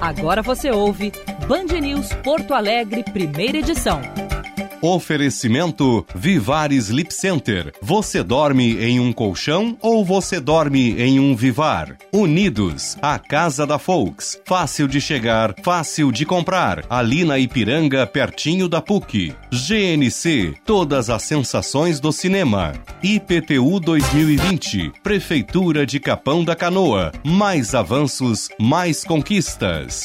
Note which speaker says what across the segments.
Speaker 1: Agora você ouve Band News Porto Alegre, primeira edição.
Speaker 2: Oferecimento Vivar Sleep Center. Você dorme em um colchão ou você dorme em um Vivar? Unidos, a casa da Folks. Fácil de chegar, fácil de comprar. Ali na Ipiranga, pertinho da PUC. GNC, todas as sensações do cinema. IPTU 2020, Prefeitura de Capão da Canoa. Mais avanços, mais conquistas.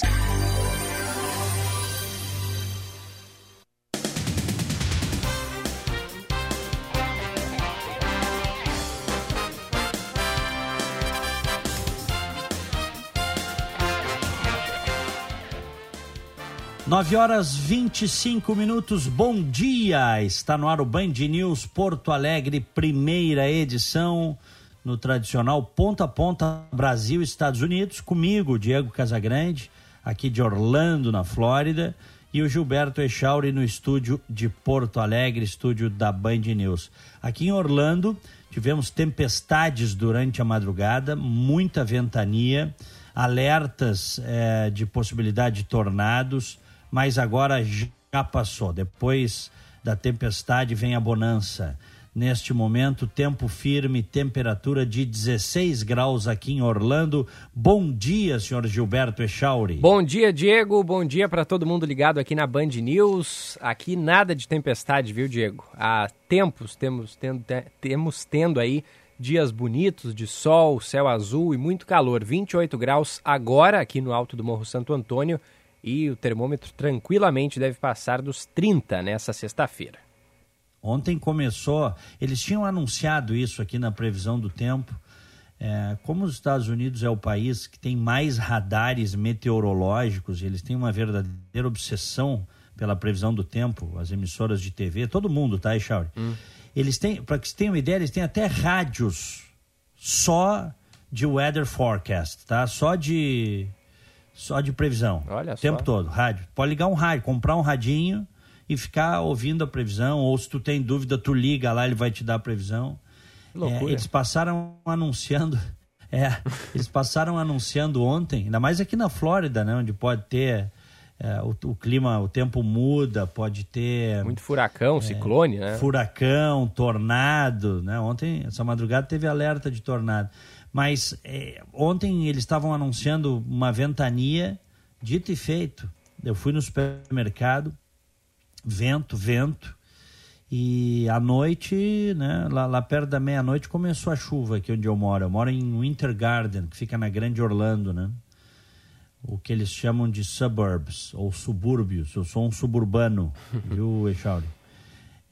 Speaker 3: Nove horas 25 minutos, bom dia! Está no ar o Band News Porto Alegre, primeira edição, no tradicional ponta a ponta Brasil Estados Unidos, comigo, Diego Casagrande, aqui de Orlando, na Flórida, e o Gilberto Echauri no estúdio de Porto Alegre, estúdio da Band News. Aqui em Orlando, tivemos tempestades durante a madrugada, muita ventania, alertas eh, de possibilidade de tornados mas agora já passou. Depois da tempestade vem a bonança. Neste momento, tempo firme, temperatura de 16 graus aqui em Orlando. Bom dia, senhor Gilberto Echauri.
Speaker 4: Bom dia, Diego. Bom dia para todo mundo ligado aqui na Band News. Aqui nada de tempestade, viu, Diego? Há tempos temos tendo, temos tendo aí dias bonitos de sol, céu azul e muito calor. 28 graus agora aqui no alto do Morro Santo Antônio e o termômetro tranquilamente deve passar dos 30 nessa sexta-feira.
Speaker 3: Ontem começou, eles tinham anunciado isso aqui na previsão do tempo. É, como os Estados Unidos é o país que tem mais radares meteorológicos, eles têm uma verdadeira obsessão pela previsão do tempo, as emissoras de TV, todo mundo, tá, Echauri? Hum. Eles têm, para que você tenha uma ideia, eles têm até rádios só de weather forecast, tá? Só de só de previsão.
Speaker 4: Olha
Speaker 3: o tempo todo, rádio. Pode ligar um rádio, comprar um radinho e ficar ouvindo a previsão, ou se tu tem dúvida, tu liga lá, ele vai te dar a previsão. É, eles passaram anunciando, é, eles passaram anunciando ontem, ainda mais aqui na Flórida, né, onde pode ter é, o, o, clima, o tempo muda, pode ter
Speaker 4: muito furacão, é, ciclone, né?
Speaker 3: Furacão, tornado, né? Ontem, essa madrugada teve alerta de tornado. Mas é, ontem eles estavam anunciando uma ventania, dito e feito. Eu fui no supermercado, vento, vento, e à noite, né, lá, lá perto da meia-noite, começou a chuva aqui onde eu moro. Eu moro em Winter Garden, que fica na Grande Orlando, né? O que eles chamam de suburbs, ou subúrbios. Eu sou um suburbano, viu, Echauri?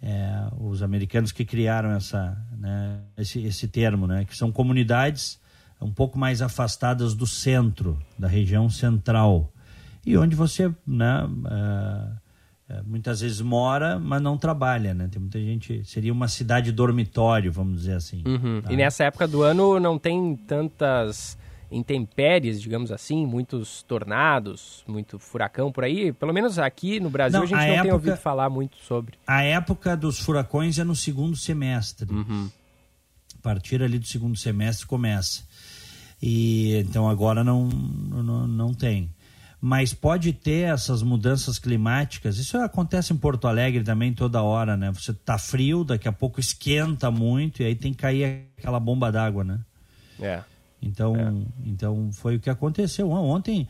Speaker 3: É, os americanos que criaram essa, né, esse, esse termo, né, que são comunidades um pouco mais afastadas do centro, da região central, e onde você né, uh, muitas vezes mora, mas não trabalha. Né? Tem muita gente. Seria uma cidade dormitório, vamos dizer assim.
Speaker 4: Uhum. Tá? E nessa época do ano não tem tantas intempéries, digamos assim, muitos tornados, muito furacão por aí. Pelo menos aqui no Brasil não, a gente a não época, tem ouvido falar muito sobre.
Speaker 3: A época dos furacões é no segundo semestre. Uhum. A partir ali do segundo semestre começa. E então agora não, não, não tem. Mas pode ter essas mudanças climáticas. Isso acontece em Porto Alegre também toda hora, né? Você tá frio, daqui a pouco esquenta muito e aí tem que cair aquela bomba d'água, né?
Speaker 4: É.
Speaker 3: Então, é. então foi o que aconteceu. Ontem,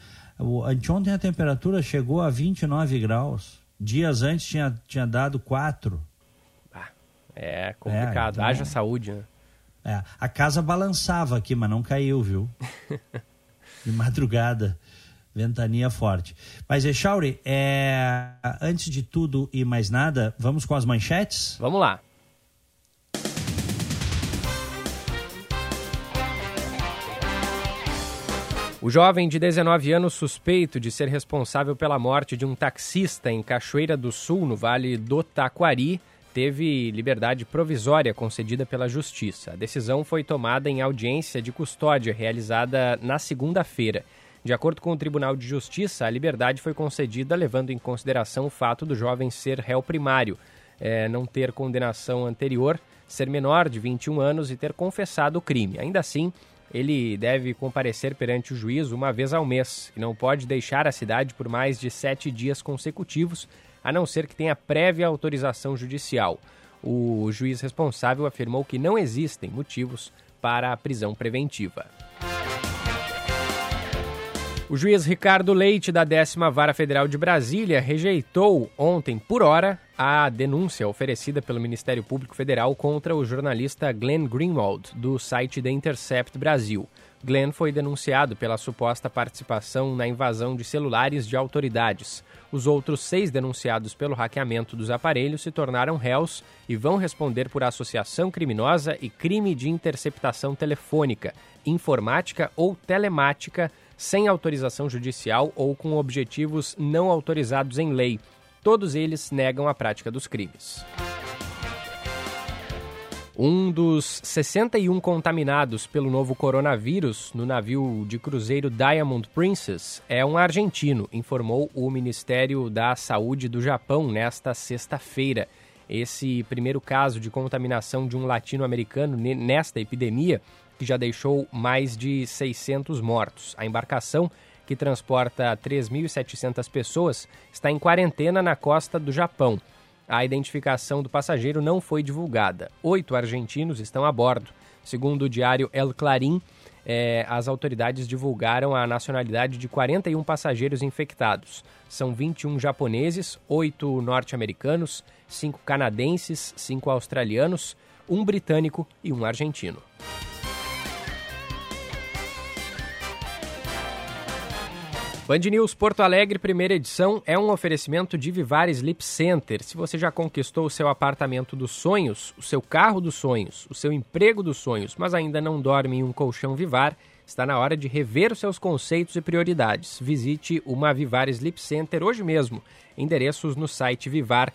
Speaker 3: anteontem a temperatura chegou a 29 graus. Dias antes tinha, tinha dado 4.
Speaker 4: Ah, é complicado. É, então, Haja saúde, né?
Speaker 3: É, a casa balançava aqui, mas não caiu, viu? De madrugada. Ventania forte. Mas, Echauri, é... antes de tudo e mais nada, vamos com as manchetes?
Speaker 4: Vamos lá. O jovem de 19 anos suspeito de ser responsável pela morte de um taxista em Cachoeira do Sul, no Vale do Taquari, teve liberdade provisória concedida pela Justiça. A decisão foi tomada em audiência de custódia realizada na segunda-feira. De acordo com o Tribunal de Justiça, a liberdade foi concedida levando em consideração o fato do jovem ser réu primário, é, não ter condenação anterior, ser menor de 21 anos e ter confessado o crime. Ainda assim, ele deve comparecer perante o juiz uma vez ao mês e não pode deixar a cidade por mais de sete dias consecutivos, a não ser que tenha prévia autorização judicial. O juiz responsável afirmou que não existem motivos para a prisão preventiva. O juiz Ricardo Leite, da décima Vara Federal de Brasília, rejeitou ontem, por hora, a denúncia oferecida pelo Ministério Público Federal contra o jornalista Glenn Greenwald, do site The Intercept Brasil. Glenn foi denunciado pela suposta participação na invasão de celulares de autoridades. Os outros seis denunciados pelo hackeamento dos aparelhos se tornaram réus e vão responder por associação criminosa e crime de interceptação telefônica, informática ou telemática sem autorização judicial ou com objetivos não autorizados em lei. Todos eles negam a prática dos crimes. Um dos 61 contaminados pelo novo coronavírus no navio de cruzeiro Diamond Princess é um argentino, informou o Ministério da Saúde do Japão nesta sexta-feira. Esse primeiro caso de contaminação de um latino-americano nesta epidemia que já deixou mais de 600 mortos. A embarcação, que transporta 3.700 pessoas, está em quarentena na costa do Japão. A identificação do passageiro não foi divulgada. Oito argentinos estão a bordo. Segundo o diário El Clarim, eh, as autoridades divulgaram a nacionalidade de 41 passageiros infectados. São 21 japoneses, 8 norte-americanos, 5 canadenses, 5 australianos, um britânico e um argentino. Band News Porto Alegre, primeira edição, é um oferecimento de Vivar Sleep Center. Se você já conquistou o seu apartamento dos sonhos, o seu carro dos sonhos, o seu emprego dos sonhos, mas ainda não dorme em um colchão Vivar, está na hora de rever os seus conceitos e prioridades. Visite uma Vivar Sleep Center hoje mesmo. Endereços no site vivar.com.br.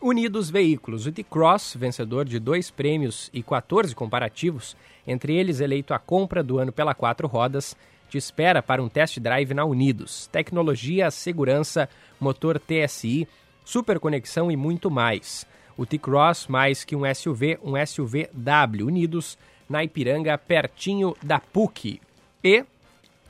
Speaker 4: Unidos Veículos, o T-Cross, vencedor de dois prêmios e 14 comparativos, entre eles eleito a compra do ano pela quatro rodas, te espera para um test drive na Unidos. Tecnologia, segurança, motor TSI, super conexão e muito mais. O T-Cross mais que um SUV, um SUV-W Unidos na Ipiranga, pertinho da PUC. E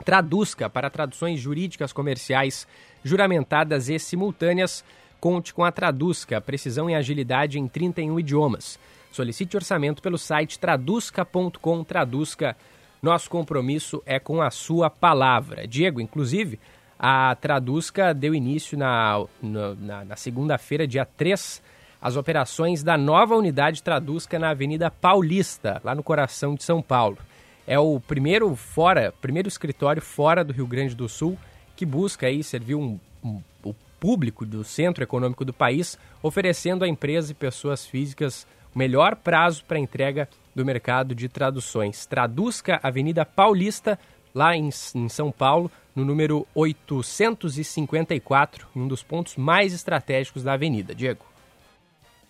Speaker 4: Traduzca para traduções jurídicas comerciais juramentadas e simultâneas. Conte com a Traduzca, precisão e agilidade em 31 idiomas. Solicite orçamento pelo site traduzca.com. Traduzca nosso compromisso é com a sua palavra. Diego, inclusive, a Traduzca deu início na, na, na segunda-feira, dia 3, as operações da nova unidade Traduzca na Avenida Paulista, lá no coração de São Paulo. É o primeiro fora, primeiro escritório fora do Rio Grande do Sul que busca aí servir um, um, o público do centro econômico do país, oferecendo a empresas e pessoas físicas o melhor prazo para entrega do mercado de traduções. Traduzca Avenida Paulista, lá em, em São Paulo, no número 854, um dos pontos mais estratégicos da avenida. Diego.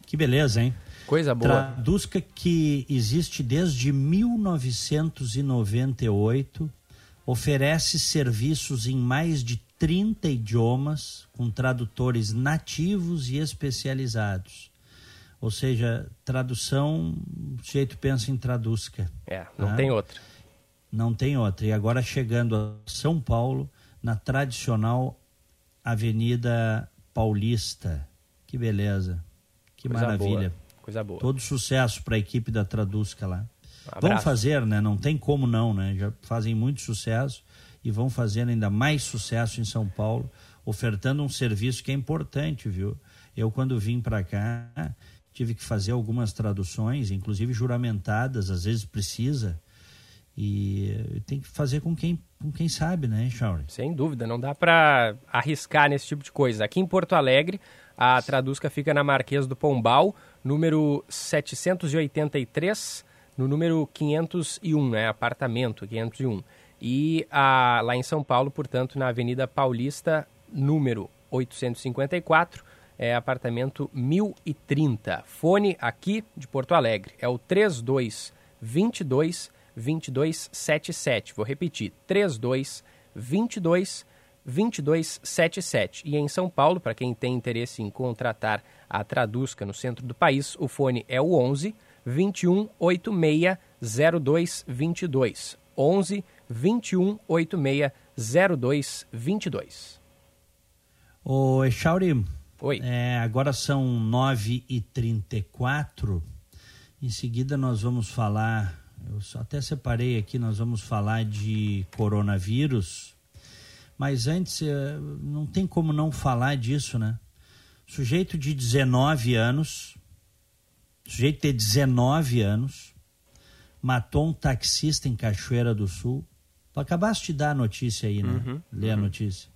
Speaker 3: Que beleza, hein?
Speaker 4: Coisa boa.
Speaker 3: Traduzca que existe desde 1998, oferece serviços em mais de 30 idiomas, com tradutores nativos e especializados. Ou seja, tradução, o jeito pensa em traduzca.
Speaker 4: É, não né? tem outra.
Speaker 3: Não tem outra. E agora chegando a São Paulo, na tradicional Avenida Paulista. Que beleza. Que Coisa maravilha.
Speaker 4: Boa. Coisa boa.
Speaker 3: Todo sucesso para a equipe da Traduzca lá. Um vão fazer, né? Não tem como não, né? Já fazem muito sucesso e vão fazendo ainda mais sucesso em São Paulo, ofertando um serviço que é importante, viu? Eu quando vim para cá, tive que fazer algumas traduções, inclusive juramentadas, às vezes precisa. E tem que fazer com quem, com quem sabe, né, Shauri?
Speaker 4: Sem dúvida, não dá para arriscar nesse tipo de coisa. Aqui em Porto Alegre, a Traduzca fica na Marquês do Pombal, número 783, no número 501, né, apartamento 501. E a, lá em São Paulo, portanto, na Avenida Paulista, número 854, é apartamento 1030. Fone aqui de Porto Alegre é o 32 22 2277. Vou repetir: 32 22 2277. E em São Paulo, para quem tem interesse em contratar a Traduzca no centro do país, o fone é o 11 21 86 0222. 11 21 86 0222.
Speaker 3: Ô, Echauri,
Speaker 4: Oi.
Speaker 3: É, agora são 9h34. Em seguida nós vamos falar, eu até separei aqui, nós vamos falar de coronavírus. Mas antes, eh, não tem como não falar disso, né? Sujeito de 19 anos, sujeito de 19 anos, matou um taxista em Cachoeira do Sul. Tu acabaste de dar a notícia aí, né?
Speaker 4: Uhum,
Speaker 3: Lê a notícia.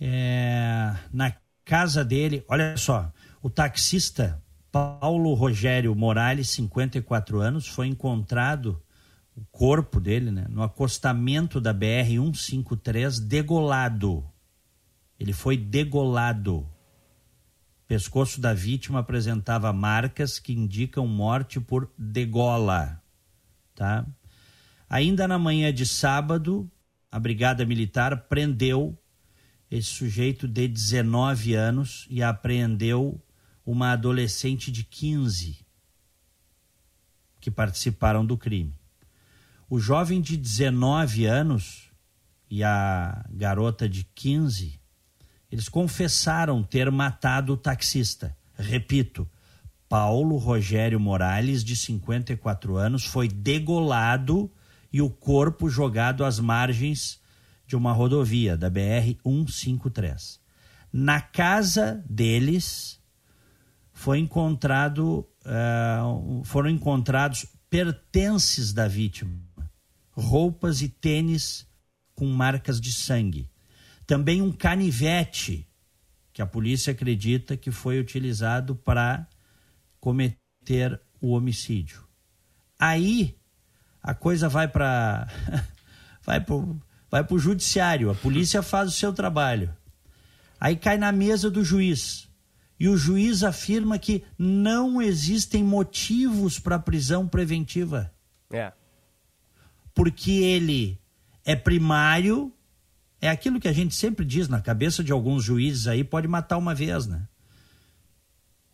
Speaker 3: É, na casa dele, olha só, o taxista Paulo Rogério Morales, 54 anos, foi encontrado o corpo dele, né, no acostamento da BR 153 degolado. Ele foi degolado. O pescoço da vítima apresentava marcas que indicam morte por degola, tá? Ainda na manhã de sábado, a Brigada Militar prendeu esse sujeito de 19 anos e apreendeu uma adolescente de 15 que participaram do crime. O jovem de 19 anos e a garota de 15, eles confessaram ter matado o taxista. Repito, Paulo Rogério Morales, de 54 anos, foi degolado e o corpo jogado às margens de uma rodovia da BR 153. Na casa deles foi encontrado, uh, foram encontrados pertences da vítima, roupas e tênis com marcas de sangue. Também um canivete que a polícia acredita que foi utilizado para cometer o homicídio. Aí a coisa vai para vai para vai para o judiciário, a polícia faz o seu trabalho. Aí cai na mesa do juiz. E o juiz afirma que não existem motivos para prisão preventiva.
Speaker 4: É.
Speaker 3: Porque ele é primário, é aquilo que a gente sempre diz na cabeça de alguns juízes aí, pode matar uma vez, né?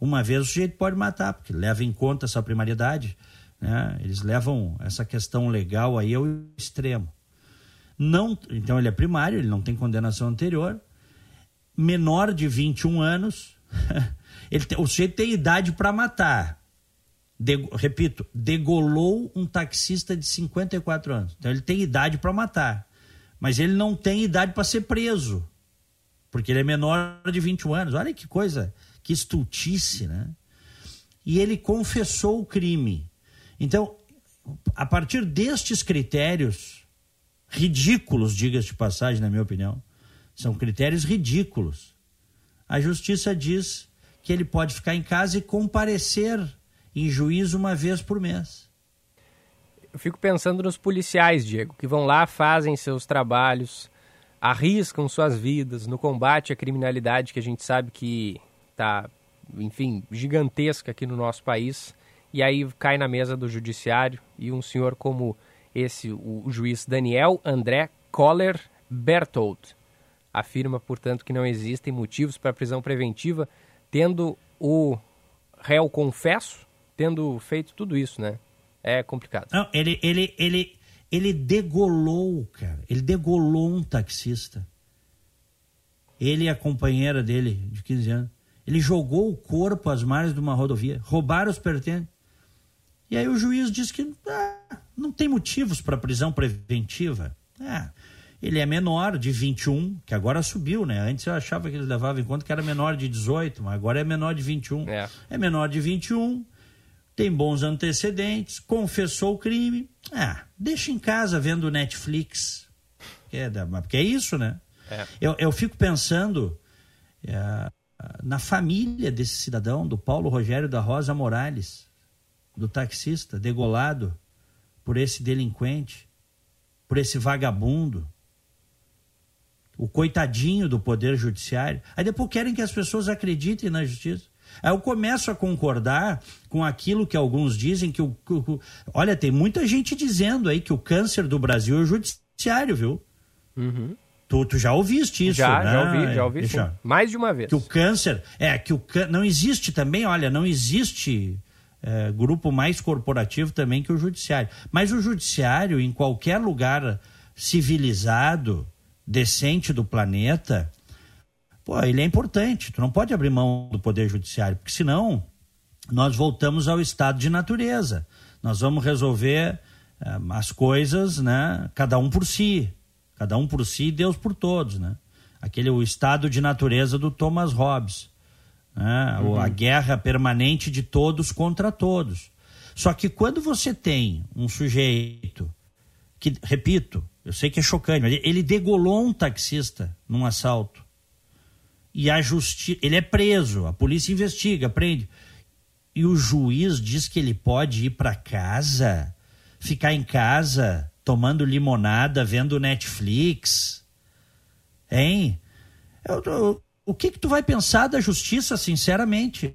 Speaker 3: Uma vez o sujeito pode matar, porque leva em conta essa primariedade. Né? Eles levam essa questão legal aí ao extremo. Não, então ele é primário, ele não tem condenação anterior. Menor de 21 anos, ele tem, o sujeito tem idade para matar. De, repito, degolou um taxista de 54 anos. Então ele tem idade para matar. Mas ele não tem idade para ser preso. Porque ele é menor de 21 anos. Olha que coisa, que estultice, né? E ele confessou o crime. Então, a partir destes critérios, ridículos, diga-se de passagem, na minha opinião. São critérios ridículos. A justiça diz que ele pode ficar em casa e comparecer em juízo uma vez por mês.
Speaker 4: Eu fico pensando nos policiais, Diego, que vão lá, fazem seus trabalhos, arriscam suas vidas no combate à criminalidade que a gente sabe que está, enfim, gigantesca aqui no nosso país. E aí cai na mesa do judiciário e um senhor como esse, o, juiz Daniel André Koller Berthold afirma, portanto, que não existem motivos para prisão preventiva, tendo o réu confesso, tendo feito tudo isso, né? É complicado.
Speaker 3: Não, ele, ele, ele, ele degolou, cara. Ele degolou um taxista. Ele e a companheira dele, de 15 anos. Ele jogou o corpo às margens de uma rodovia, roubaram os pertences. E aí o juiz disse que ah, não tem motivos para prisão preventiva. Ah, ele é menor de 21, que agora subiu, né? Antes eu achava que ele levava em conta que era menor de 18, mas agora é menor de 21.
Speaker 4: É,
Speaker 3: é menor de 21, tem bons antecedentes, confessou o crime. Ah, deixa em casa vendo Netflix. É, porque é isso, né?
Speaker 4: É.
Speaker 3: Eu, eu fico pensando é, na família desse cidadão, do Paulo Rogério da Rosa Morales, do taxista, degolado por esse delinquente, por esse vagabundo, o coitadinho do Poder Judiciário. Aí depois querem que as pessoas acreditem na justiça. Aí eu começo a concordar com aquilo que alguns dizem que o. Olha, tem muita gente dizendo aí que o câncer do Brasil é o judiciário, viu?
Speaker 4: Uhum.
Speaker 3: Tu, tu, já ouviste isso,
Speaker 4: já,
Speaker 3: né?
Speaker 4: Já ouvi, já ouvi sim. Mais de uma vez.
Speaker 3: Que o câncer. É, que o não existe também, olha, não existe é, grupo mais corporativo também que o judiciário. Mas o judiciário, em qualquer lugar civilizado, decente do planeta, pô, ele é importante. Tu não pode abrir mão do poder judiciário, porque senão nós voltamos ao estado de natureza. Nós vamos resolver é, as coisas, né? Cada um por si, cada um por si, Deus por todos, né? Aquele o estado de natureza do Thomas Hobbes né? Uhum. a guerra permanente de todos contra todos. Só que quando você tem um sujeito que, repito, eu sei que é chocante, mas ele degolou um taxista num assalto. E a justiça. Ele é preso, a polícia investiga, prende. E o juiz diz que ele pode ir para casa, ficar em casa, tomando limonada, vendo Netflix. Hein? Eu, eu, o que que tu vai pensar da justiça, sinceramente?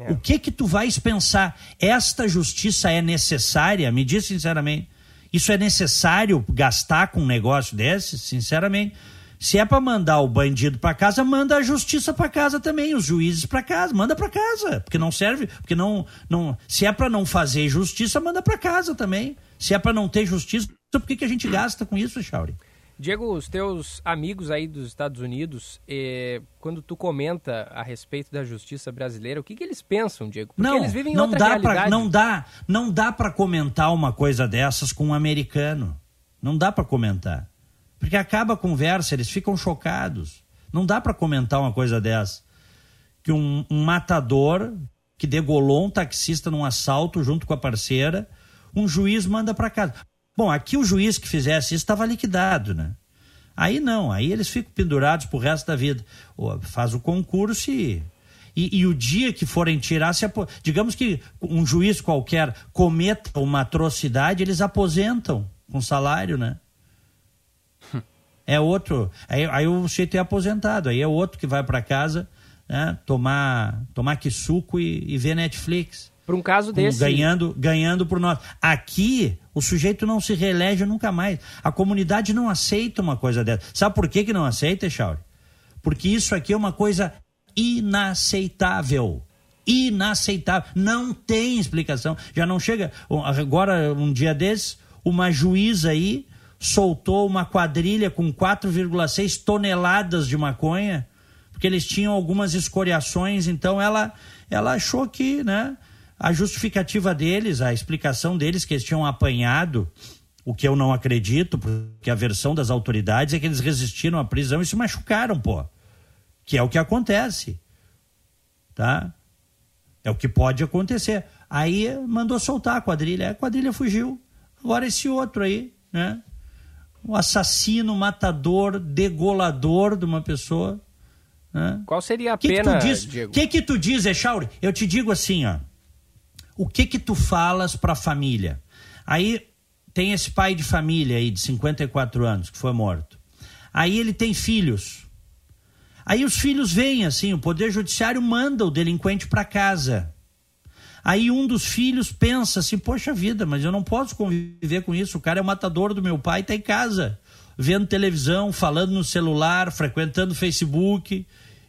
Speaker 3: É. O que que tu vais pensar? Esta justiça é necessária? Me diz sinceramente. Isso é necessário gastar com um negócio desse? Sinceramente. Se é para mandar o bandido para casa, manda a justiça para casa também, os juízes para casa, manda para casa, porque não serve, porque não, não, se é para não fazer justiça, manda para casa também. Se é para não ter justiça, por que, que a gente gasta com isso, Chauri?
Speaker 4: Diego, os teus amigos aí dos Estados Unidos, eh, quando tu comenta a respeito da justiça brasileira, o que, que eles pensam, Diego? Porque
Speaker 3: não,
Speaker 4: eles vivem
Speaker 3: não
Speaker 4: outra
Speaker 3: dá
Speaker 4: realidade.
Speaker 3: Pra, não dá, não dá para comentar uma coisa dessas com um americano. Não dá para comentar, porque acaba a conversa, eles ficam chocados. Não dá para comentar uma coisa dessa que um, um matador que degolou um taxista num assalto junto com a parceira, um juiz manda para casa. Bom, aqui o juiz que fizesse isso estava liquidado, né? Aí não, aí eles ficam pendurados pro resto da vida. Faz o concurso e, e, e o dia que forem tirar, se apo... digamos que um juiz qualquer cometa uma atrocidade, eles aposentam com salário, né? É outro. Aí, aí o sujeito é aposentado, aí é outro que vai para casa né, tomar, tomar que suco e, e ver Netflix.
Speaker 4: Para um caso desse.
Speaker 3: Ganhando, ganhando por nós. Aqui, o sujeito não se reelege nunca mais. A comunidade não aceita uma coisa dessa. Sabe por que, que não aceita, Echauri? Porque isso aqui é uma coisa inaceitável. Inaceitável. Não tem explicação. Já não chega. Agora, um dia desses, uma juíza aí soltou uma quadrilha com 4,6 toneladas de maconha, porque eles tinham algumas escoriações, então ela, ela achou que, né? A justificativa deles, a explicação deles que eles tinham apanhado, o que eu não acredito, porque a versão das autoridades é que eles resistiram à prisão e se machucaram, pô. Que é o que acontece. Tá? É o que pode acontecer. Aí mandou soltar a quadrilha, a quadrilha fugiu. Agora esse outro aí, né? O assassino, matador, degolador de uma pessoa. Né?
Speaker 4: Qual seria a que pena,
Speaker 3: que Diego? O que que tu diz, Echauri? Eu te digo assim, ó o que que tu falas para a família? Aí tem esse pai de família aí de 54 anos que foi morto. Aí ele tem filhos. Aí os filhos vêm assim, o poder judiciário manda o delinquente para casa. Aí um dos filhos pensa assim: "Poxa vida, mas eu não posso conviver com isso. O cara é o matador do meu pai, está em casa, vendo televisão, falando no celular, frequentando Facebook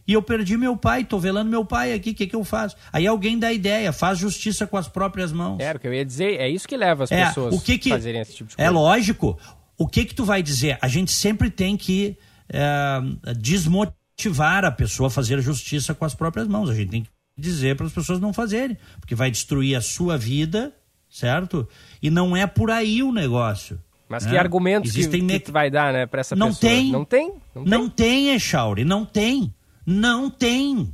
Speaker 3: e eu perdi meu pai, estou velando meu pai aqui, o que, que eu faço? Aí alguém dá ideia, faz justiça com as próprias mãos.
Speaker 4: É, o que eu ia dizer, é isso que leva as é, pessoas
Speaker 3: o que que,
Speaker 4: a fazerem esse tipo de
Speaker 3: é coisa. É lógico. O que que tu vai dizer? A gente sempre tem que é, desmotivar a pessoa a fazer justiça com as próprias mãos. A gente tem que dizer para as pessoas não fazerem, porque vai destruir a sua vida, certo? E não é por aí o negócio.
Speaker 4: Mas né? que argumentos Existem que, que vai dar, né, para essa
Speaker 3: não
Speaker 4: pessoa?
Speaker 3: Tem,
Speaker 4: não tem.
Speaker 3: Não tem, não tem Echauri, não tem. Não tem.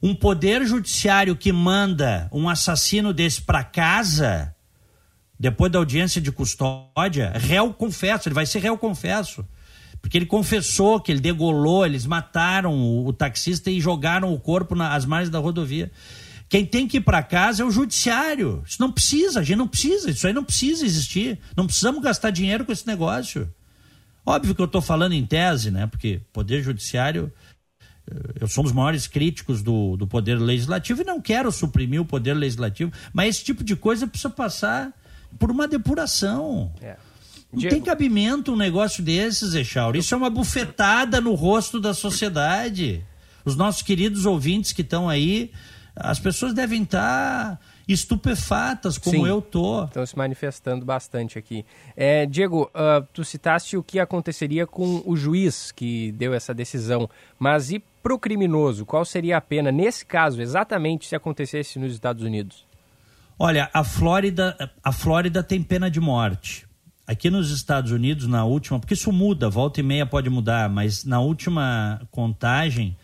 Speaker 3: Um poder judiciário que manda um assassino desse para casa, depois da audiência de custódia, réu confesso, ele vai ser réu confesso. Porque ele confessou que ele degolou, eles mataram o, o taxista e jogaram o corpo nas margens da rodovia. Quem tem que ir para casa é o judiciário. Isso não precisa, a gente não precisa, isso aí não precisa existir. Não precisamos gastar dinheiro com esse negócio. Óbvio que eu estou falando em tese, né? Porque poder judiciário eu sou um dos maiores críticos do, do poder legislativo e não quero suprimir o poder legislativo, mas esse tipo de coisa precisa passar por uma depuração. É. Não Diego. tem cabimento um negócio desses, Echauri. Isso é uma bufetada no rosto da sociedade. Os nossos queridos ouvintes que estão aí, as pessoas devem estar estupefatas, como
Speaker 4: Sim.
Speaker 3: eu tô.
Speaker 4: Estão se manifestando bastante aqui. É, Diego, uh, tu citaste o que aconteceria com o juiz que deu essa decisão, mas e para o criminoso? Qual seria a pena nesse caso, exatamente se acontecesse nos Estados Unidos?
Speaker 3: Olha, a Flórida, a Flórida tem pena de morte. Aqui nos Estados Unidos, na última, porque isso muda, volta e meia pode mudar, mas na última contagem,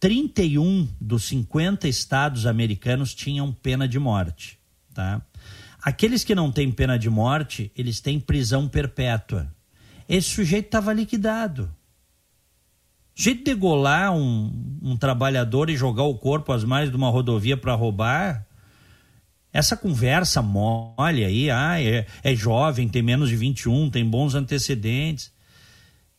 Speaker 3: 31 dos 50 estados americanos tinham pena de morte, tá? Aqueles que não têm pena de morte, eles têm prisão perpétua. Esse sujeito estava liquidado. Jeito de degolar um, um trabalhador e jogar o corpo às margens de uma rodovia para roubar, essa conversa mole aí, ah, é, é jovem, tem menos de 21, tem bons antecedentes.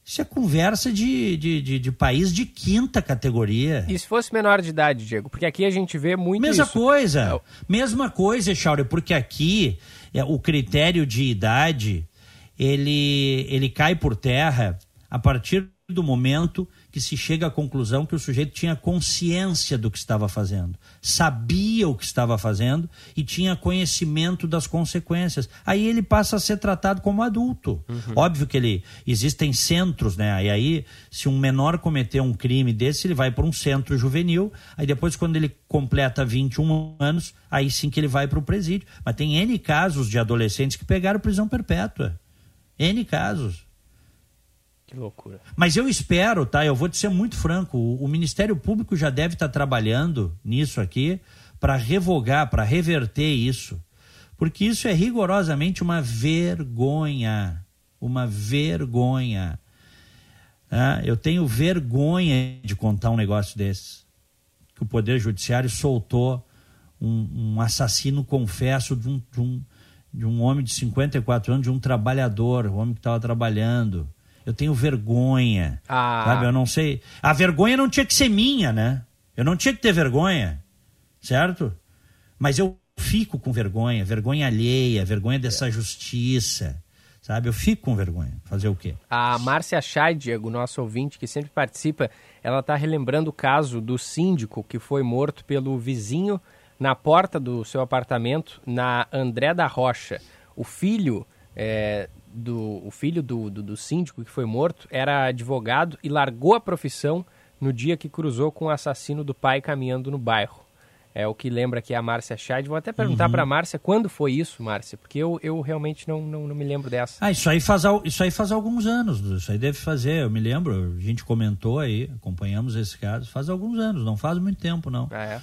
Speaker 3: Isso é conversa de, de, de, de, país de quinta categoria.
Speaker 4: E se fosse menor de idade, Diego? Porque aqui a gente vê muito
Speaker 3: Mesma
Speaker 4: isso.
Speaker 3: coisa. Mesma coisa, Chauri, porque aqui é, o critério de idade ele, ele cai por terra a partir do momento que se chega à conclusão que o sujeito tinha consciência do que estava fazendo, sabia o que estava fazendo e tinha conhecimento das consequências. Aí ele passa a ser tratado como adulto. Uhum. Óbvio que ele existem centros, né? E aí, se um menor cometer um crime desse, ele vai para um centro juvenil. Aí depois, quando ele completa 21 anos, aí sim que ele vai para o presídio. Mas tem N casos de adolescentes que pegaram prisão perpétua. N casos.
Speaker 4: Que loucura.
Speaker 3: Mas eu espero, tá? Eu vou te ser muito franco. O, o Ministério Público já deve estar trabalhando nisso aqui para revogar, para reverter isso. Porque isso é rigorosamente uma vergonha. Uma vergonha. Ah, eu tenho vergonha de contar um negócio desse. Que o Poder Judiciário soltou um, um assassino confesso de um, de, um, de um homem de 54 anos, de um trabalhador, um homem que estava trabalhando. Eu tenho vergonha.
Speaker 4: Ah.
Speaker 3: Sabe? Eu não sei. A vergonha não tinha que ser minha, né? Eu não tinha que ter vergonha. Certo? Mas eu fico com vergonha, vergonha alheia, vergonha dessa é. justiça. Sabe? Eu fico com vergonha. Fazer o quê?
Speaker 4: A Márcia Chay, Diego, nosso ouvinte, que sempre participa, ela está relembrando o caso do síndico que foi morto pelo vizinho na porta do seu apartamento na André da Rocha. O filho é, do o filho do, do, do, síndico que foi morto era advogado e largou a profissão no dia que cruzou com o assassino do pai caminhando no bairro. É o que lembra aqui a Márcia Scheid. Vou até perguntar uhum. para a Márcia quando foi isso, Márcia, porque eu, eu realmente não, não, não, me lembro dessa.
Speaker 3: Ah, isso aí, faz, isso aí faz alguns anos. Isso aí deve fazer, eu me lembro, a gente comentou aí, acompanhamos esse caso, faz alguns anos, não faz muito tempo, não.
Speaker 4: Ah, é?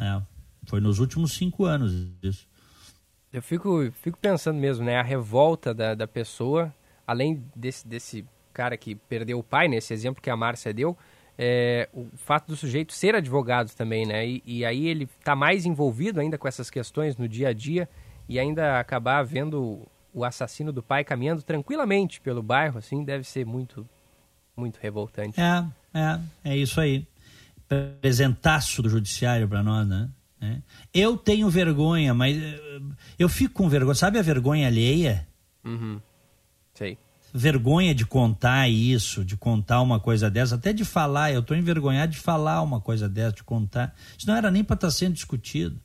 Speaker 3: É, foi nos últimos cinco anos isso.
Speaker 4: Eu fico, fico pensando mesmo, né? A revolta da, da pessoa, além desse, desse cara que perdeu o pai, nesse exemplo que a Márcia deu, é, o fato do sujeito ser advogado também, né? E, e aí ele está mais envolvido ainda com essas questões no dia a dia e ainda acabar vendo o assassino do pai caminhando tranquilamente pelo bairro, assim, deve ser muito, muito revoltante.
Speaker 3: É, é, é isso aí. Presentaço do judiciário para nós, né? É. Eu tenho vergonha, mas eu fico com vergonha. Sabe a vergonha alheia?
Speaker 4: Uhum. Sei.
Speaker 3: Vergonha de contar isso, de contar uma coisa dessa, até de falar. Eu estou envergonhado de falar uma coisa dessa, de contar. Isso não era nem para estar tá sendo discutido.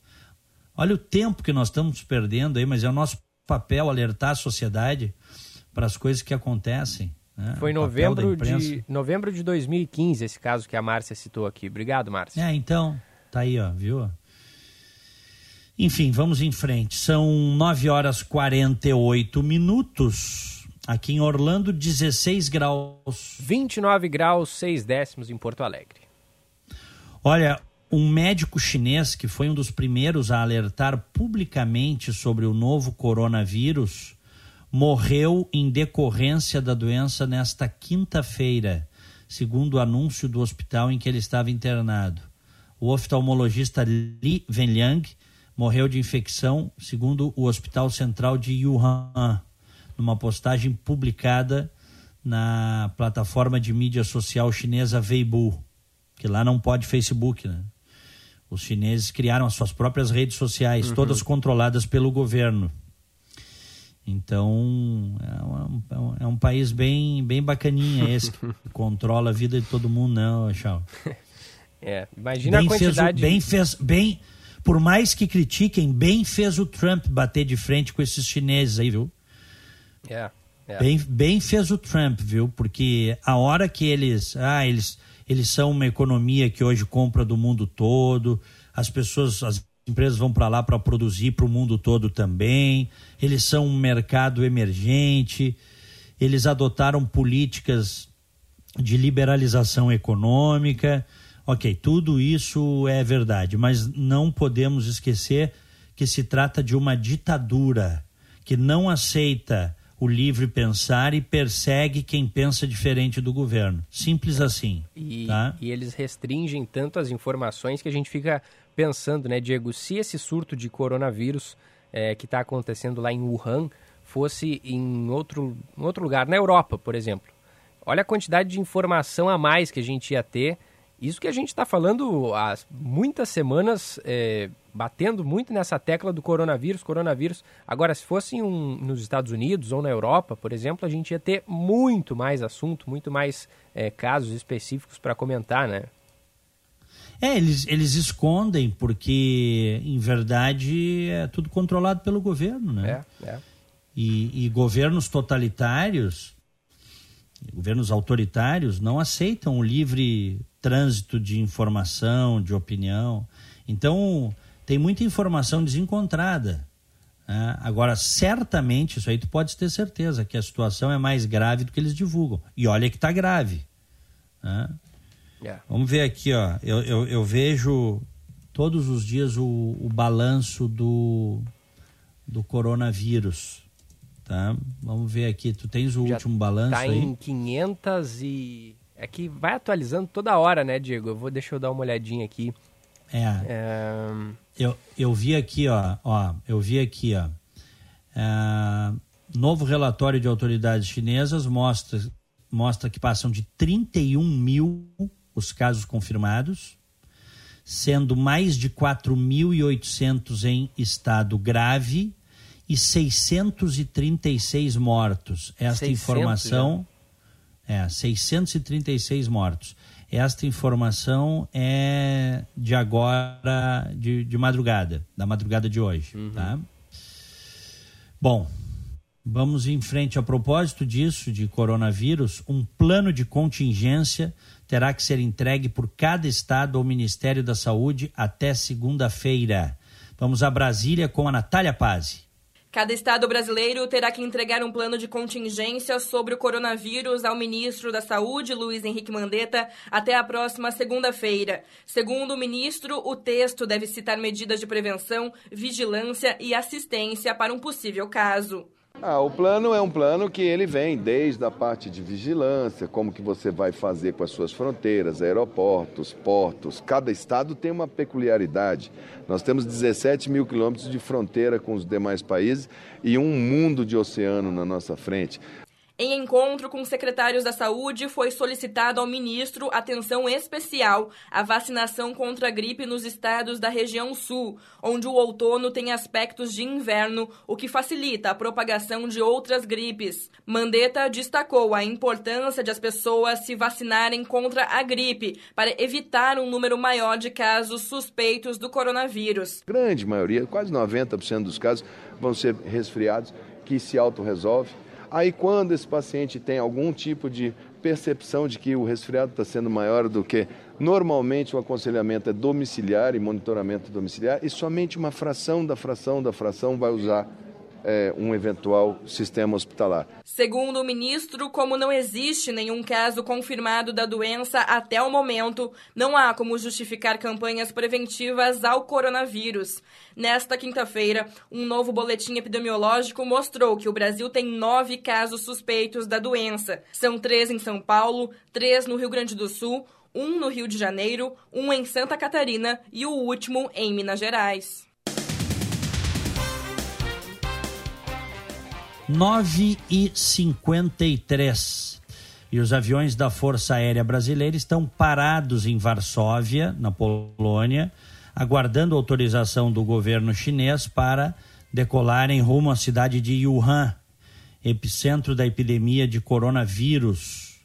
Speaker 3: Olha o tempo que nós estamos perdendo aí, mas é o nosso papel alertar a sociedade para as coisas que acontecem. Né?
Speaker 4: Foi em novembro de, novembro de 2015 esse caso que a Márcia citou aqui. Obrigado, Márcia.
Speaker 3: É, então, tá aí, ó, viu? Enfim, vamos em frente. São 9 horas 48 minutos. Aqui em Orlando, 16 graus.
Speaker 4: 29 graus, 6 décimos em Porto Alegre.
Speaker 3: Olha, um médico chinês que foi um dos primeiros a alertar publicamente sobre o novo coronavírus morreu em decorrência da doença nesta quinta-feira, segundo o anúncio do hospital em que ele estava internado. O oftalmologista Li Wenliang morreu de infecção, segundo o Hospital Central de Wuhan, numa postagem publicada na plataforma de mídia social chinesa Weibo, que lá não pode Facebook, né? Os chineses criaram as suas próprias redes sociais, uhum. todas controladas pelo governo. Então, é, um, é um país bem, bem bacaninha esse, que controla a vida de todo mundo, não, Chau.
Speaker 4: É, imagina
Speaker 3: bem
Speaker 4: a quantidade...
Speaker 3: Fez, bem, fez, bem, por mais que critiquem, bem fez o Trump bater de frente com esses chineses aí, viu?
Speaker 4: É. É.
Speaker 3: Bem, bem fez o Trump, viu? Porque a hora que eles. Ah, eles, eles são uma economia que hoje compra do mundo todo, as pessoas, as empresas vão para lá para produzir para o mundo todo também, eles são um mercado emergente, eles adotaram políticas de liberalização econômica. Ok, tudo isso é verdade, mas não podemos esquecer que se trata de uma ditadura que não aceita o livre pensar e persegue quem pensa diferente do governo. Simples assim.
Speaker 4: E,
Speaker 3: tá?
Speaker 4: e eles restringem tanto as informações que a gente fica pensando, né, Diego, se esse surto de coronavírus é, que está acontecendo lá em Wuhan fosse em outro, em outro lugar, na Europa, por exemplo. Olha a quantidade de informação a mais que a gente ia ter. Isso que a gente está falando há muitas semanas, é, batendo muito nessa tecla do coronavírus, coronavírus. Agora, se fosse um, nos Estados Unidos ou na Europa, por exemplo, a gente ia ter muito mais assunto, muito mais é, casos específicos para comentar, né?
Speaker 3: É, eles, eles escondem porque, em verdade, é tudo controlado pelo governo, né?
Speaker 4: É, é.
Speaker 3: E, e governos totalitários, governos autoritários, não aceitam o livre trânsito de informação, de opinião. Então, tem muita informação desencontrada. Né? Agora, certamente, isso aí tu pode ter certeza, que a situação é mais grave do que eles divulgam. E olha que está grave. Né?
Speaker 4: Yeah.
Speaker 3: Vamos ver aqui, ó. Eu, eu, eu vejo todos os dias o, o balanço do, do coronavírus. Tá? Vamos ver aqui. Tu tens o
Speaker 4: Já
Speaker 3: último balanço
Speaker 4: Tá
Speaker 3: aí?
Speaker 4: em 500 e... É que vai atualizando toda hora, né, Diego? Eu vou, deixa eu dar uma olhadinha aqui.
Speaker 3: É.
Speaker 4: É...
Speaker 3: Eu, eu vi aqui, ó, ó, eu vi aqui, ó. É, novo relatório de autoridades chinesas mostra, mostra que passam de 31 mil os casos confirmados, sendo mais de 4.800 em estado grave e 636 mortos. Esta
Speaker 4: 600
Speaker 3: informação é 636 mortos. Esta informação é de agora, de, de madrugada, da madrugada de hoje, tá? Bom, vamos em frente. A propósito disso, de coronavírus, um plano de contingência terá que ser entregue por cada estado ao Ministério da Saúde até segunda-feira. Vamos a Brasília com a Natália Pazzi.
Speaker 5: Cada estado brasileiro terá que entregar um plano de contingência sobre o coronavírus ao ministro da Saúde, Luiz Henrique Mandetta, até a próxima segunda-feira. Segundo o ministro, o texto deve citar medidas de prevenção, vigilância e assistência para um possível caso.
Speaker 6: Ah, o plano é um plano que ele vem desde a parte de vigilância, como que você vai fazer com as suas fronteiras, aeroportos, portos. Cada estado tem uma peculiaridade. Nós temos 17 mil quilômetros de fronteira com os demais países e um mundo de oceano na nossa frente.
Speaker 5: Em encontro com secretários da Saúde, foi solicitado ao ministro atenção especial à vacinação contra a gripe nos estados da região sul, onde o outono tem aspectos de inverno, o que facilita a propagação de outras gripes. Mandetta destacou a importância de as pessoas se vacinarem contra a gripe para evitar um número maior de casos suspeitos do coronavírus.
Speaker 6: Grande maioria, quase 90% dos casos, vão ser resfriados que se autorresolve. Aí, quando esse paciente tem algum tipo de percepção de que o resfriado está sendo maior do que normalmente o aconselhamento é domiciliar e monitoramento domiciliar, e somente uma fração da fração da fração vai usar é, um eventual sistema hospitalar.
Speaker 5: Segundo o ministro, como não existe nenhum caso confirmado da doença até o momento, não há como justificar campanhas preventivas ao coronavírus. Nesta quinta-feira, um novo boletim epidemiológico mostrou que o Brasil tem nove casos suspeitos da doença. São três em São Paulo, três no Rio Grande do Sul, um no Rio de Janeiro, um em Santa Catarina e o último em Minas Gerais.
Speaker 3: 9 e 53 e os aviões da Força Aérea Brasileira estão parados em Varsóvia, na Polônia, aguardando autorização do governo chinês para decolarem rumo à cidade de Wuhan, epicentro da epidemia de coronavírus,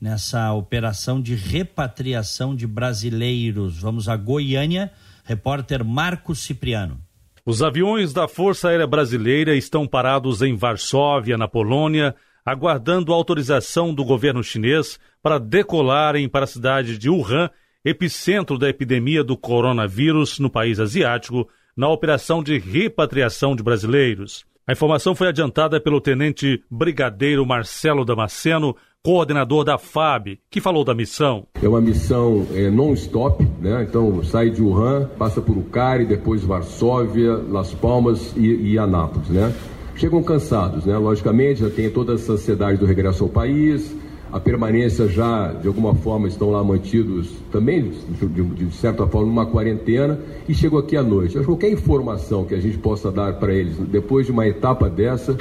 Speaker 3: nessa operação de repatriação de brasileiros. Vamos a Goiânia Repórter Marcos Cipriano.
Speaker 7: Os aviões da Força Aérea Brasileira estão parados em Varsóvia, na Polônia, aguardando autorização do governo chinês para decolarem para a cidade de Wuhan, epicentro da epidemia do coronavírus no país asiático, na operação de repatriação de brasileiros. A informação foi adiantada pelo tenente brigadeiro Marcelo Damasceno, coordenador da FAB, que falou da missão.
Speaker 8: É uma missão é, non-stop, né? Então sai de Wuhan, passa por Ucari, depois Varsóvia, Las Palmas e, e Anápolis, né? Chegam cansados, né? Logicamente, já tem toda essa ansiedade do regresso ao país, a permanência já, de alguma forma, estão lá mantidos também, de, de, certa forma, numa quarentena, e chegam aqui à noite. Qualquer informação que a gente possa dar para eles, depois de uma etapa dessa,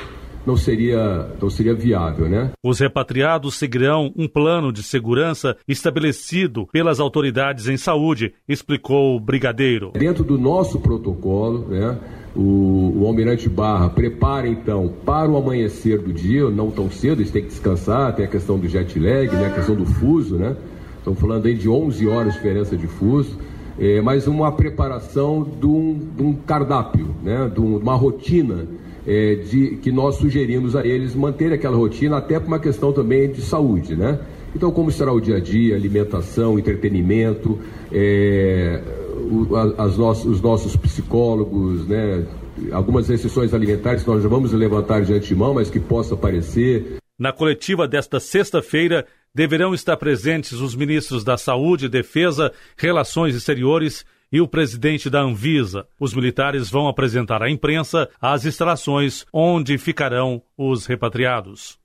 Speaker 8: não seria, não seria viável, né?
Speaker 7: Os repatriados seguirão um plano de segurança estabelecido pelas autoridades em saúde, explicou o brigadeiro.
Speaker 8: Dentro do nosso protocolo, né? O, o, almirante Barra prepara então para o amanhecer do dia, não tão cedo, eles têm que descansar, tem a questão do jet lag, né, a questão do fuso, né? Estamos falando aí de 11 horas de diferença de fuso, é, mas uma preparação de um, de um cardápio, né, de uma rotina é, de, que nós sugerimos a eles manter aquela rotina, até por uma questão também de saúde, né? Então, como será o dia a dia, alimentação, entretenimento, é, o, as nossos, os nossos psicólogos, né? Algumas restrições alimentares que nós já vamos levantar de antemão, mas que possa aparecer.
Speaker 7: Na coletiva desta sexta-feira, deverão estar presentes os ministros da Saúde, Defesa, Relações Exteriores e o presidente da Anvisa. Os militares vão apresentar à imprensa as instalações onde ficarão os repatriados.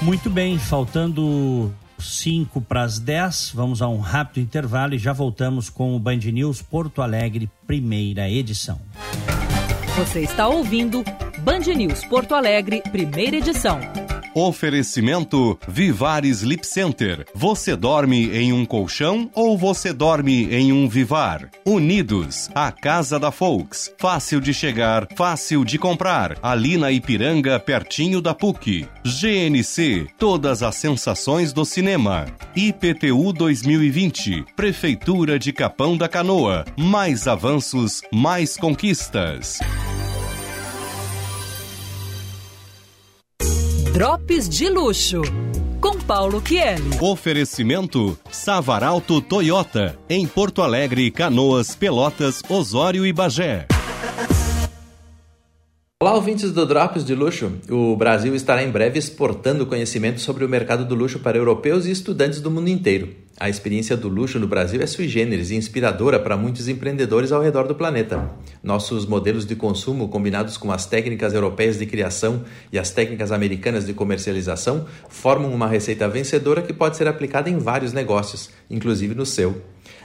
Speaker 3: Muito bem, faltando 5 para as 10, vamos a um rápido intervalo e já voltamos com o Band News Porto Alegre, primeira edição.
Speaker 1: Você está ouvindo Band News Porto Alegre, primeira edição.
Speaker 2: Oferecimento Vivar Sleep Center. Você dorme em um colchão ou você dorme em um Vivar? Unidos, a casa da Folks. Fácil de chegar, fácil de comprar. Ali na Ipiranga, pertinho da PUC. GNC, todas as sensações do cinema. IPTU 2020, Prefeitura de Capão da Canoa. Mais avanços, mais conquistas.
Speaker 1: Drops de Luxo, com Paulo Kieli.
Speaker 2: Oferecimento Savaralto Toyota, em Porto Alegre, Canoas, Pelotas, Osório e Bagé.
Speaker 9: Olá, ouvintes do Drops de Luxo. O Brasil estará em breve exportando conhecimento sobre o mercado do luxo para europeus e estudantes do mundo inteiro. A experiência do luxo no Brasil é sui generis e inspiradora para muitos empreendedores ao redor do planeta. Nossos modelos de consumo, combinados com as técnicas europeias de criação e as técnicas americanas de comercialização, formam uma receita vencedora que pode ser aplicada em vários negócios, inclusive no seu.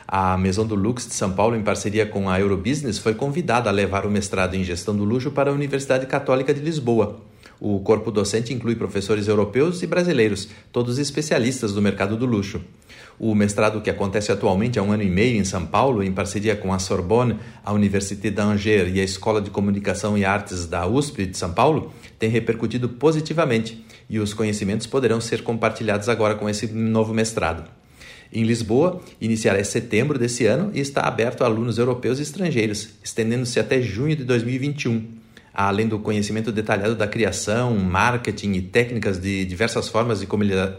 Speaker 9: A Maison do Lux de São Paulo, em parceria com a Eurobusiness, foi convidada a levar o mestrado em gestão do luxo para a Universidade Católica de Lisboa. O corpo docente inclui professores europeus e brasileiros, todos especialistas do mercado do luxo. O mestrado que acontece atualmente há um ano e meio em São Paulo, em parceria com a Sorbonne, a Université d'Angers e a Escola de Comunicação e Artes da USP de São Paulo, tem repercutido positivamente e os conhecimentos poderão ser compartilhados agora com esse novo mestrado. Em Lisboa, iniciará em setembro desse ano e está aberto a alunos europeus e estrangeiros, estendendo-se até junho de 2021 além do conhecimento detalhado da criação, marketing e técnicas de diversas formas de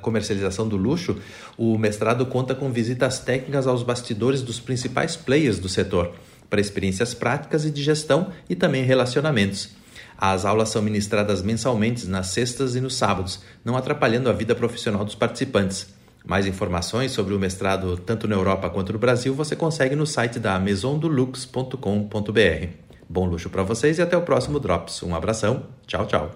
Speaker 9: comercialização do luxo, o mestrado conta com visitas técnicas aos bastidores dos principais players do setor, para experiências práticas e de gestão e também relacionamentos. As aulas são ministradas mensalmente nas sextas e nos sábados, não atrapalhando a vida profissional dos participantes. Mais informações sobre o mestrado tanto na Europa quanto no Brasil você consegue no site da maisondolux.com.br. Bom luxo para vocês e até o próximo Drops. Um abração, tchau, tchau.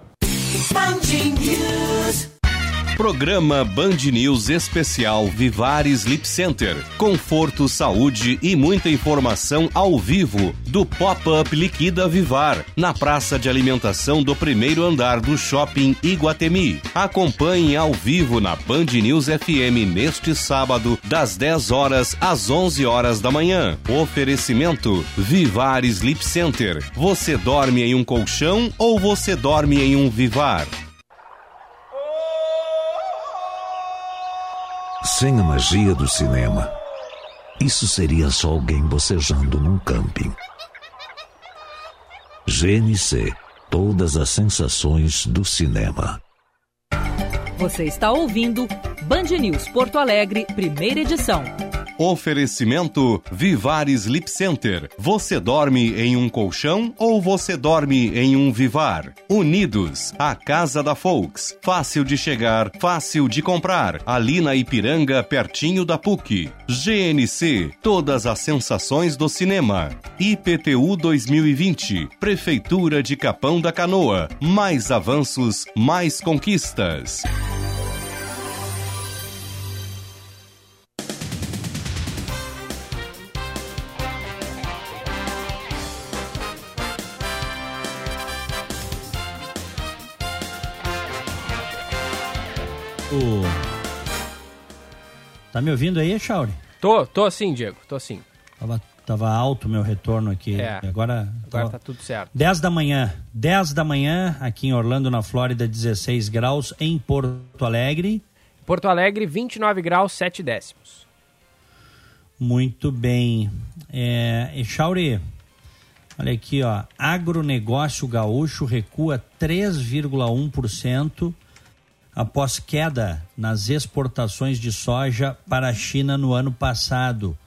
Speaker 2: Programa Band News Especial Vivar Sleep Center. Conforto, saúde e muita informação ao vivo do Pop-Up Liquida Vivar, na praça de alimentação do primeiro andar do Shopping Iguatemi. Acompanhe ao vivo na Band News FM neste sábado, das 10 horas às 11 horas da manhã. Oferecimento Vivar Sleep Center. Você dorme em um colchão ou você dorme em um Vivar?
Speaker 10: Sem a magia do cinema, Isso seria só alguém bocejando num camping. GNC Todas as sensações do cinema.
Speaker 1: Você está ouvindo Band News Porto Alegre, primeira edição.
Speaker 2: Oferecimento Vivar Sleep Center. Você dorme em um colchão ou você dorme em um Vivar? Unidos, a casa da Folks. Fácil de chegar, fácil de comprar. Ali na Ipiranga, pertinho da PUC. GNC, todas as sensações do cinema. IPTU 2020, Prefeitura de Capão da Canoa. Mais avanços, mais conquistas.
Speaker 3: Tá me ouvindo aí, Chauri?
Speaker 4: Tô, tô sim, Diego, tô sim.
Speaker 3: Tava, tava alto o meu retorno aqui.
Speaker 4: É.
Speaker 3: Agora,
Speaker 4: Agora tá tudo certo.
Speaker 3: 10 da manhã. 10 da manhã, aqui em Orlando, na Flórida, 16 graus. Em Porto Alegre.
Speaker 4: Porto Alegre, 29 graus, 7 décimos.
Speaker 3: Muito bem. É, e Chauri, olha aqui, ó. Agronegócio gaúcho recua 3,1% após queda nas exportações de soja para a China no ano passado.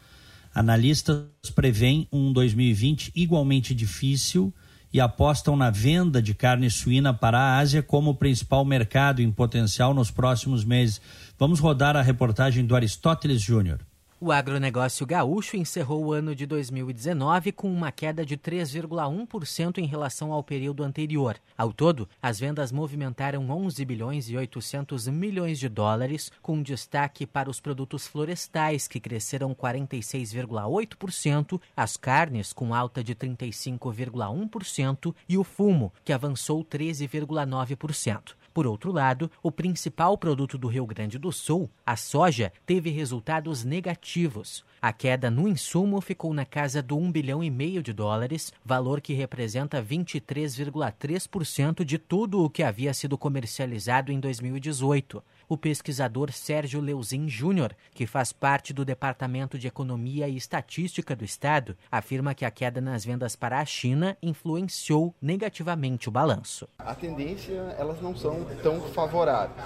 Speaker 3: Analistas preveem um 2020 igualmente difícil e apostam na venda de carne suína para a Ásia como principal mercado em potencial nos próximos meses. Vamos rodar a reportagem do Aristóteles Júnior.
Speaker 11: O agronegócio gaúcho encerrou o ano de 2019 com uma queda de 3,1% em relação ao período anterior. Ao todo, as vendas movimentaram 11 bilhões e 800 milhões de dólares, com destaque para os produtos florestais, que cresceram 46,8%, as carnes, com alta de 35,1%, e o fumo, que avançou 13,9%. Por outro lado, o principal produto do Rio Grande do Sul, a soja, teve resultados negativos. A queda no insumo ficou na casa do 1 bilhão e meio de dólares, valor que representa 23,3% de tudo o que havia sido comercializado em 2018 o pesquisador Sérgio Leuzin Júnior, que faz parte do Departamento de Economia e Estatística do Estado, afirma que a queda nas vendas para a China influenciou negativamente o balanço.
Speaker 12: A tendência, elas não são tão favoráveis.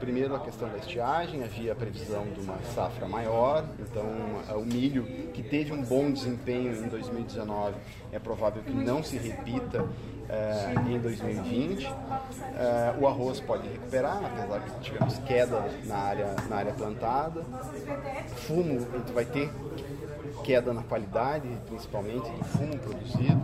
Speaker 12: Primeiro, a questão da estiagem, havia a previsão de uma safra maior, então o milho, que teve um bom desempenho em 2019, é provável que não se repita é, em 2020. É, o arroz pode recuperar, apesar que tivemos queda na área, na área plantada. Fumo, a gente vai ter queda na qualidade, principalmente do fumo produzido.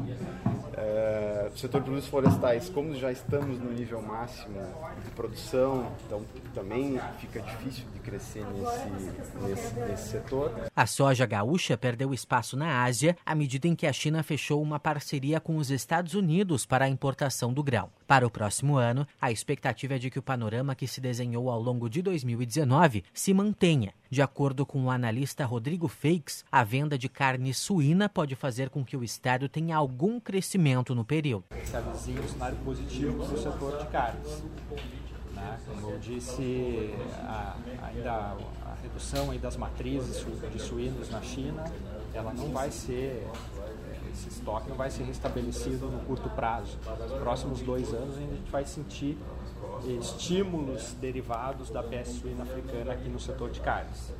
Speaker 12: É, o setor de produtos florestais, como já estamos no nível máximo de produção, então também fica difícil de crescer nesse, nesse, nesse setor.
Speaker 11: A soja gaúcha perdeu espaço na Ásia à medida em que a China fechou uma parceria com os Estados Unidos para a importação do grão. Para o próximo ano, a expectativa é de que o panorama que se desenhou ao longo de 2019 se mantenha. De acordo com o analista Rodrigo Feix, a venda de carne suína pode fazer com que o Estado tenha algum crescimento no período.
Speaker 13: Se avizinha um cenário positivo para o setor de carnes. Né? Como eu disse, a, ainda a redução das matrizes de suínos na China, ela não vai ser esse estoque não vai ser restabelecido no curto prazo. Nos próximos dois anos a gente vai sentir estímulos derivados da peste suína africana aqui no setor de carnes.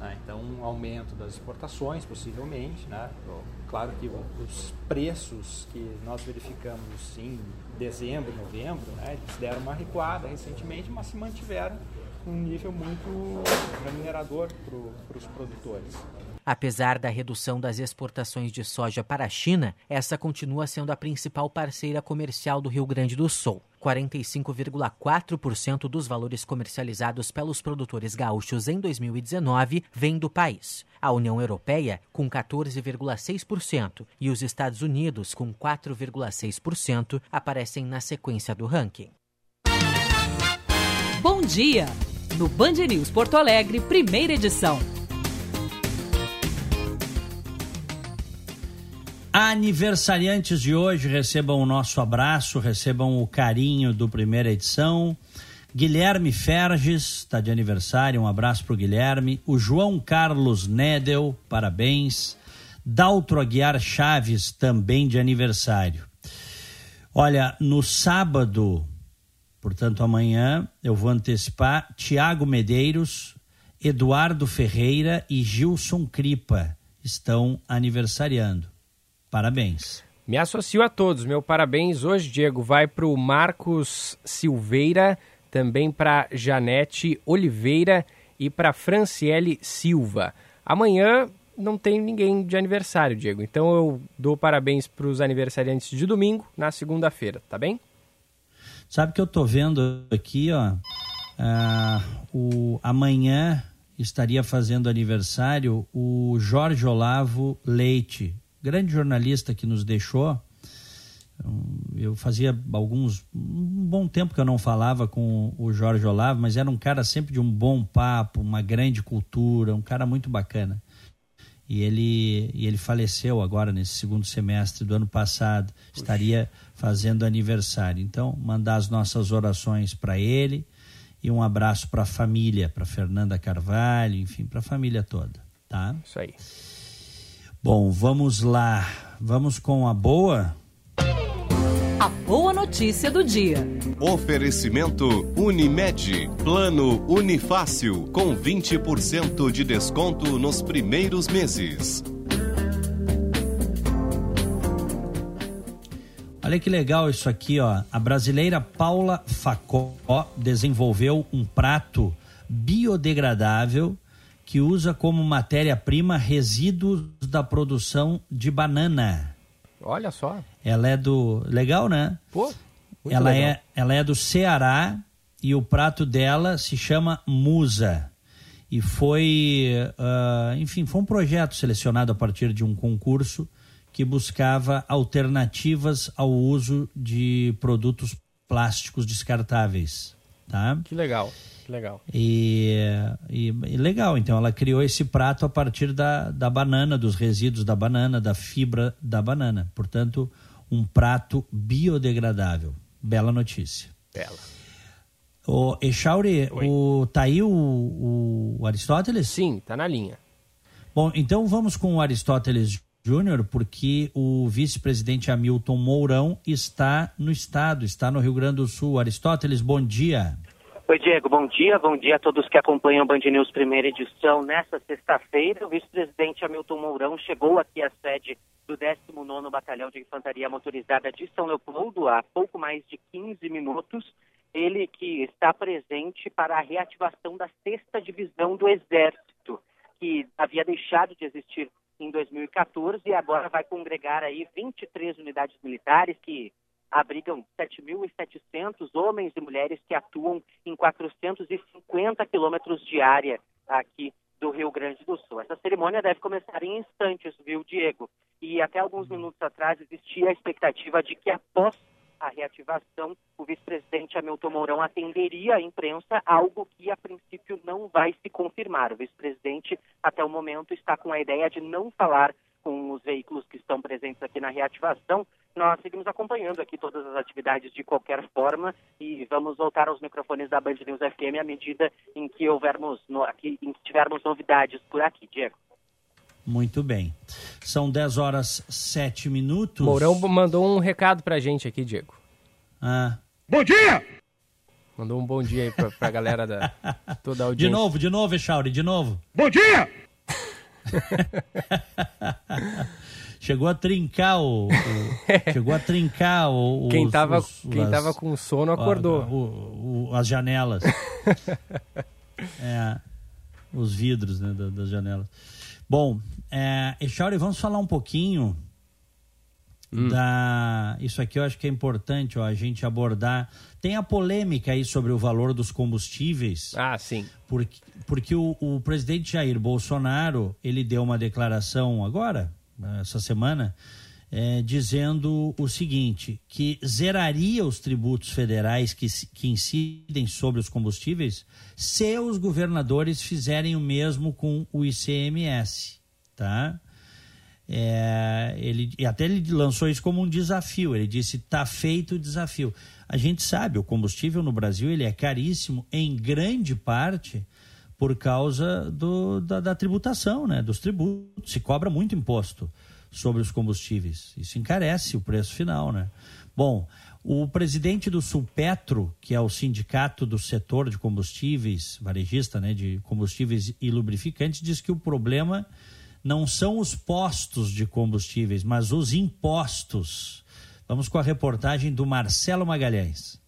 Speaker 13: Né? Então, um aumento das exportações, possivelmente. Né? Claro que os preços que nós verificamos em dezembro, novembro, né? eles deram uma recuada recentemente, mas se mantiveram um nível muito remunerador para os produtores.
Speaker 11: Apesar da redução das exportações de soja para a China, essa continua sendo a principal parceira comercial do Rio Grande do Sul. 45,4% dos valores comercializados pelos produtores gaúchos em 2019 vêm do país. A União Europeia, com 14,6%, e os Estados Unidos, com 4,6%, aparecem na sequência do ranking.
Speaker 1: Bom dia! No Band News Porto Alegre, primeira edição.
Speaker 3: Aniversariantes de hoje recebam o nosso abraço, recebam o carinho do primeira edição. Guilherme Ferges está de aniversário, um abraço para o Guilherme. O João Carlos Nedel, parabéns. Daltro Aguiar Chaves, também de aniversário. Olha, no sábado, portanto amanhã, eu vou antecipar Tiago Medeiros, Eduardo Ferreira e Gilson Cripa estão aniversariando. Parabéns.
Speaker 4: Me associo a todos. Meu parabéns hoje, Diego, vai para o Marcos Silveira, também para Janete Oliveira e para Franciele Silva. Amanhã não tem ninguém de aniversário, Diego. Então eu dou parabéns para os aniversariantes de domingo na segunda-feira, tá bem?
Speaker 3: Sabe que eu tô vendo aqui, ó. Uh, o, amanhã estaria fazendo aniversário o Jorge Olavo Leite, grande jornalista que nos deixou. Eu fazia alguns um bom tempo que eu não falava com o Jorge Olavo, mas era um cara sempre de um bom papo, uma grande cultura, um cara muito bacana. E ele, e ele faleceu agora nesse segundo semestre do ano passado, estaria fazendo aniversário. Então, mandar as nossas orações para ele e um abraço para a família, para Fernanda Carvalho, enfim, para a família toda, tá?
Speaker 4: Isso aí.
Speaker 3: Bom, vamos lá. Vamos com a boa?
Speaker 1: A boa notícia do dia.
Speaker 2: Oferecimento Unimed. Plano Unifácil com 20% de desconto nos primeiros meses.
Speaker 3: Olha que legal isso aqui, ó. A brasileira Paula Facó desenvolveu um prato biodegradável que usa como matéria-prima resíduos da produção de banana.
Speaker 4: Olha só.
Speaker 3: Ela é do. Legal, né?
Speaker 4: Pô.
Speaker 3: ela,
Speaker 4: legal.
Speaker 3: É, ela é do Ceará e o prato dela se chama Musa. E foi. Uh, enfim, foi um projeto selecionado a partir de um concurso que buscava alternativas ao uso de produtos plásticos descartáveis. Tá?
Speaker 4: Que legal. Que legal.
Speaker 3: E, e, e, legal, então ela criou esse prato a partir da, da banana, dos resíduos da banana, da fibra da banana. Portanto, um prato biodegradável. Bela notícia.
Speaker 4: Bela.
Speaker 3: O Echauri, o, tá aí o, o Aristóteles?
Speaker 4: Sim, tá na linha.
Speaker 3: Bom, então vamos com o Aristóteles Júnior, porque o vice-presidente Hamilton Mourão está no estado, está no Rio Grande do Sul. Aristóteles, bom dia.
Speaker 14: Oi, Diego, bom dia. Bom dia a todos que acompanham o Band News primeira edição. Nessa sexta-feira, o vice-presidente Hamilton Mourão chegou aqui à sede do 19º Batalhão de Infantaria Motorizada de São Leopoldo há pouco mais de 15 minutos. Ele que está presente para a reativação da sexta divisão do Exército, que havia deixado de existir em 2014 e agora vai congregar aí 23 unidades militares que abrigam 7.700 homens e mulheres que atuam em 450 quilômetros de área aqui do Rio Grande do Sul. Essa cerimônia deve começar em instantes, viu, Diego? E até alguns minutos atrás existia a expectativa de que após a reativação, o vice-presidente Hamilton Mourão atenderia a imprensa, algo que a princípio não vai se confirmar. O vice-presidente, até o momento, está com a ideia de não falar com os veículos que estão presentes aqui na reativação. Nós seguimos acompanhando aqui todas as atividades de qualquer forma e vamos voltar aos microfones da Band News FM à medida em que houvermos, no, aqui, em que tivermos novidades por aqui, Diego.
Speaker 3: Muito bem. São 10 horas 7 minutos.
Speaker 4: Mourão mandou um recado pra gente aqui, Diego.
Speaker 3: Ah.
Speaker 15: Bom dia!
Speaker 4: Mandou um bom dia aí pra, pra galera da toda a audiência.
Speaker 3: De novo, de novo, Echauri, de novo.
Speaker 15: Bom dia!
Speaker 3: chegou a trincar o, o chegou a trincar o,
Speaker 4: quem
Speaker 3: os,
Speaker 4: tava
Speaker 3: os,
Speaker 4: quem
Speaker 3: as,
Speaker 4: tava com sono acordou.
Speaker 3: O, as janelas. É, os vidros né, das, janelas. Bom é, Echauri, vamos falar um pouquinho hum. da isso aqui eu acho que é importante ó, a gente abordar tem a polêmica aí sobre o valor dos combustíveis
Speaker 4: ah sim
Speaker 3: porque, porque o, o presidente Jair Bolsonaro ele deu uma declaração agora essa semana, é, dizendo o seguinte: que zeraria os tributos federais que, que incidem sobre os combustíveis se os governadores fizerem o mesmo com o ICMS, tá? É, ele e até ele lançou isso como um desafio. Ele disse: "Tá feito o desafio". A gente sabe, o combustível no Brasil ele é caríssimo em grande parte por causa do, da, da tributação, né? Dos tributos. Se cobra muito imposto sobre os combustíveis. Isso encarece o preço final, né? Bom, o presidente do Sulpetro, que é o sindicato do setor de combustíveis, varejista, né, de combustíveis e lubrificantes, diz que o problema não são os postos de combustíveis, mas os impostos. Vamos com a reportagem do Marcelo Magalhães.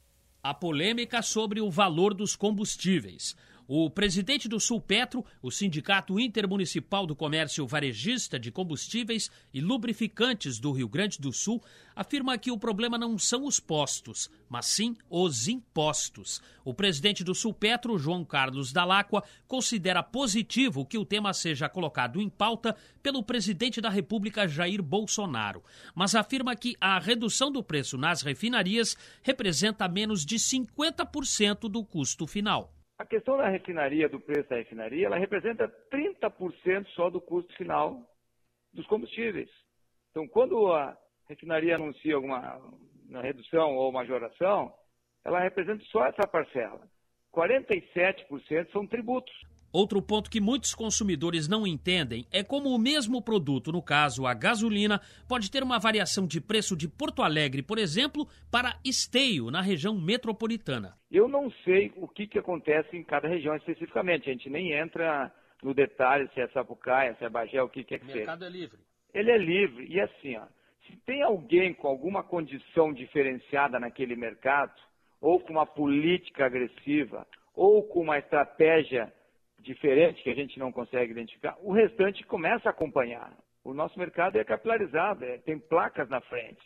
Speaker 15: A polêmica sobre o valor dos combustíveis. O presidente do Sulpetro, o Sindicato Intermunicipal do Comércio Varejista de Combustíveis e Lubrificantes do Rio Grande do Sul, afirma que o problema não são os postos, mas sim os impostos. O presidente do Sulpetro, João Carlos Dalacqua, considera positivo que o tema seja colocado em pauta pelo presidente da República, Jair Bolsonaro, mas afirma que a redução do preço nas refinarias representa menos de 50% do custo final.
Speaker 16: A questão da refinaria, do preço da refinaria, ela representa 30% só do custo final dos combustíveis. Então, quando a refinaria anuncia alguma redução ou majoração, ela representa só essa parcela. 47% são tributos.
Speaker 15: Outro ponto que muitos consumidores não entendem é como o mesmo produto, no caso a gasolina, pode ter uma variação de preço de Porto Alegre, por exemplo, para Esteio, na região metropolitana.
Speaker 16: Eu não sei o que, que acontece em cada região especificamente. A gente nem entra no detalhe se é Sapucaia, se é Bagé, o que quer que seja. O
Speaker 15: mercado é livre.
Speaker 16: Ele é livre. E assim, ó, se tem alguém com alguma condição diferenciada naquele mercado, ou com uma política agressiva, ou com uma estratégia diferente que a gente não consegue identificar, o restante começa a acompanhar. O nosso mercado é capilarizado, é, tem placas na frente.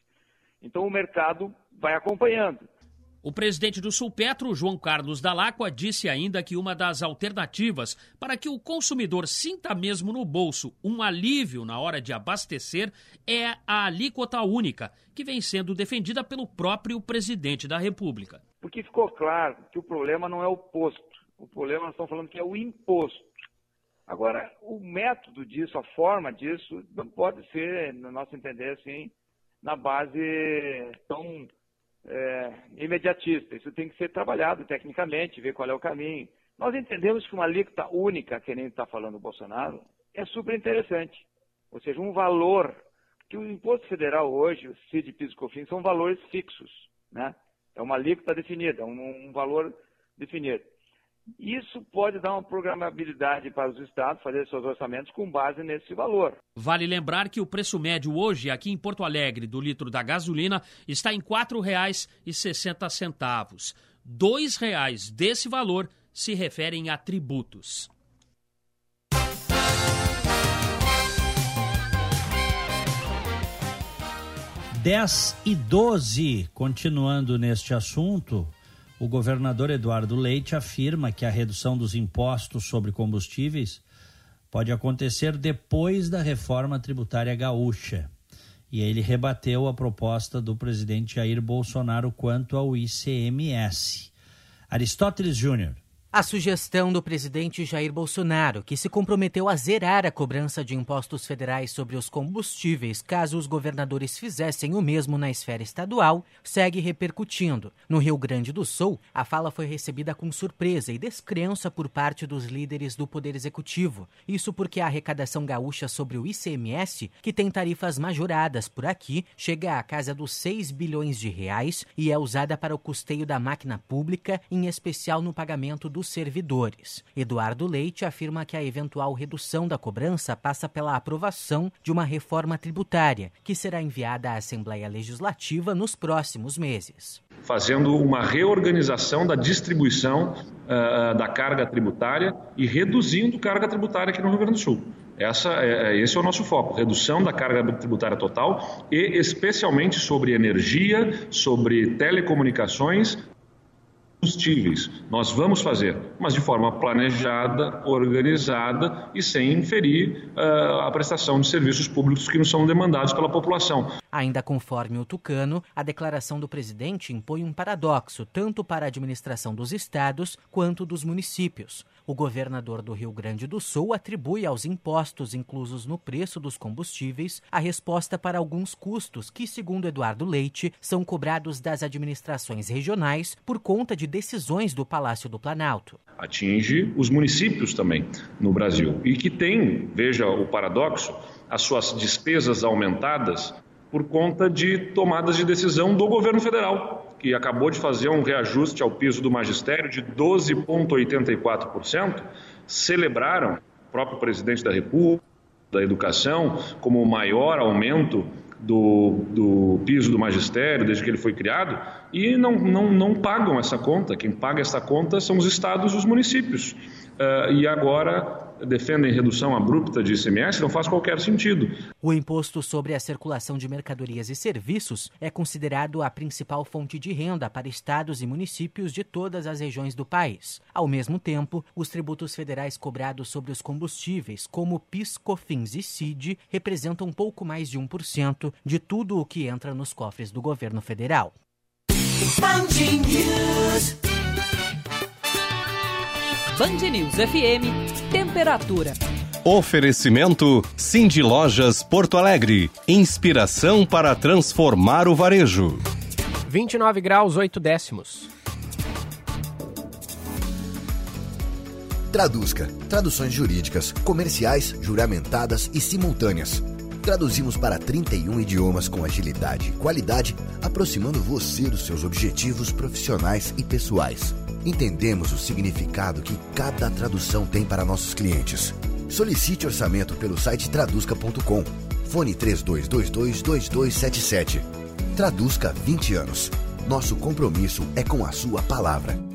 Speaker 16: Então o mercado vai acompanhando.
Speaker 15: O presidente do Sulpetro, João Carlos Dalacqua, disse ainda que uma das alternativas para que o consumidor sinta mesmo no bolso um alívio na hora de abastecer é a alíquota única, que vem sendo defendida pelo próprio presidente da República.
Speaker 16: Porque ficou claro que o problema não é o posto, o problema nós estamos falando que é o imposto. Agora, o método disso, a forma disso, não pode ser, no nosso entender, assim, na base tão é, imediatista. Isso tem que ser trabalhado tecnicamente, ver qual é o caminho. Nós entendemos que uma alíquota única, que nem está falando o Bolsonaro, é super interessante. Ou seja, um valor que o imposto federal hoje, o CID, PIS e COFINS, são valores fixos, né? É uma alíquota definida, um, um valor definido. Isso pode dar uma programabilidade para os estados fazer seus orçamentos com base nesse valor.
Speaker 15: Vale lembrar que o preço médio hoje aqui em Porto Alegre do litro da gasolina está em R$ 4,60. R$ 2,00 desse valor se referem a tributos.
Speaker 3: 10 e 12, continuando neste assunto, o governador Eduardo Leite afirma que a redução dos impostos sobre combustíveis pode acontecer depois da reforma tributária gaúcha. E ele rebateu a proposta do presidente Jair Bolsonaro quanto ao ICMS. Aristóteles Júnior.
Speaker 11: A sugestão do presidente Jair Bolsonaro, que se comprometeu a zerar a cobrança de impostos federais sobre os combustíveis caso os governadores fizessem o mesmo na esfera estadual, segue repercutindo. No Rio Grande do Sul, a fala foi recebida com surpresa e descrença por parte dos líderes do Poder Executivo. Isso porque a arrecadação gaúcha sobre o ICMS, que tem tarifas majoradas por aqui, chega à casa dos 6 bilhões de reais e é usada para o custeio da máquina pública, em especial no pagamento do dos servidores. Eduardo Leite afirma que a eventual redução da cobrança passa pela aprovação de uma reforma tributária, que será enviada à Assembleia Legislativa nos próximos meses.
Speaker 17: Fazendo uma reorganização da distribuição uh, da carga tributária e reduzindo carga tributária aqui no Rio Grande do Sul. Essa é, esse é o nosso foco, redução da carga tributária total e especialmente sobre energia, sobre telecomunicações, combustíveis. Nós vamos fazer, mas de forma planejada, organizada e sem inferir uh, a prestação de serviços públicos que não são demandados pela população.
Speaker 11: Ainda conforme o Tucano, a declaração do presidente impõe um paradoxo tanto para a administração dos estados quanto dos municípios. O governador do Rio Grande do Sul atribui aos impostos inclusos no preço dos combustíveis a resposta para alguns custos que, segundo Eduardo Leite, são cobrados das administrações regionais por conta de decisões do Palácio do Planalto.
Speaker 17: Atinge os municípios também no Brasil e que tem, veja o paradoxo, as suas despesas aumentadas por conta de tomadas de decisão do governo federal, que acabou de fazer um reajuste ao piso do magistério de 12,84%, celebraram o próprio presidente da República, da Educação, como o maior aumento do, do piso do magistério desde que ele foi criado e não, não, não pagam essa conta. Quem paga essa conta são os estados e os municípios. Uh, e agora defendem redução abrupta de ICMS não faz qualquer sentido.
Speaker 11: O imposto sobre a circulação de mercadorias e serviços é considerado a principal fonte de renda para estados e municípios de todas as regiões do país. Ao mesmo tempo, os tributos federais cobrados sobre os combustíveis, como PIS, COFINS e CID, representam pouco mais de 1% de tudo o que entra nos cofres do governo federal.
Speaker 1: Band News FM, temperatura.
Speaker 2: Oferecimento Cindy Lojas Porto Alegre. Inspiração para transformar o varejo.
Speaker 4: 29 graus 8 décimos.
Speaker 18: Traduzca. Traduções jurídicas, comerciais, juramentadas e simultâneas. Traduzimos para 31 idiomas com agilidade e qualidade, aproximando você dos seus objetivos profissionais e pessoais. Entendemos o significado que cada tradução tem para nossos clientes. Solicite orçamento pelo site traduzca.com. Fone 32222277. Traduzca 20 anos. Nosso compromisso é com a sua palavra.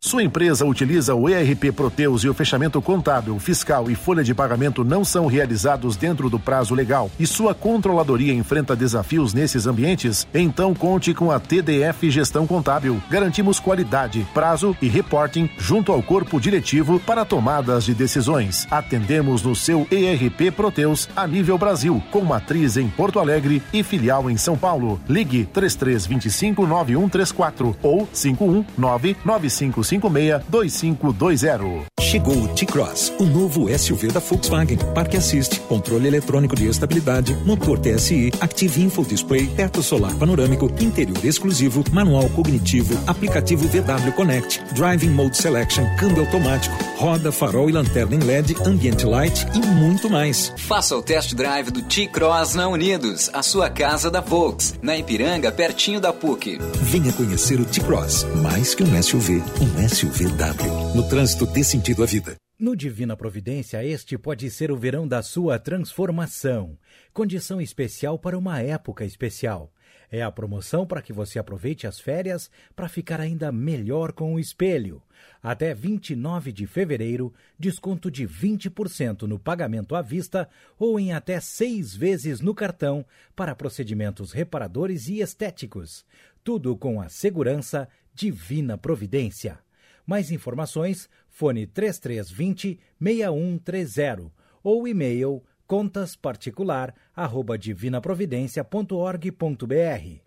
Speaker 19: Sua empresa utiliza o ERP Proteus e o fechamento contábil, fiscal e folha de pagamento não são realizados dentro do prazo legal e sua controladoria enfrenta desafios nesses ambientes? Então conte com a TDF Gestão Contábil. Garantimos qualidade, prazo e reporting junto ao corpo diretivo para tomadas de decisões. Atendemos no seu ERP Proteus a nível Brasil, com matriz em Porto Alegre e filial em São Paulo. Ligue 3325 9134 ou 519 95 562520.
Speaker 20: Chegou o T-Cross, o novo SUV da Volkswagen. Parque Assist, controle eletrônico de estabilidade, motor TSI, Active Info Display, teto solar panorâmico, interior exclusivo, manual cognitivo, aplicativo VW Connect, Driving Mode Selection, câmbio automático, roda, farol e lanterna em LED, ambiente light e muito mais.
Speaker 21: Faça o test drive do T-Cross na Unidos, a sua casa da Volks, na Ipiranga, pertinho da PUC.
Speaker 20: Venha conhecer o T-Cross, mais que um SUV, um SUVW. No trânsito dê sentido à vida.
Speaker 22: No Divina Providência, este pode ser o verão da sua transformação. Condição especial para uma época especial. É a promoção para que você aproveite as férias para ficar ainda melhor com o espelho. Até 29 de fevereiro, desconto de 20% no pagamento à vista ou em até seis vezes no cartão para procedimentos reparadores e estéticos. Tudo com a segurança Divina Providência. Mais informações, fone 3320 6130 ou e-mail contasparticular@divinaprovidencia.org.br.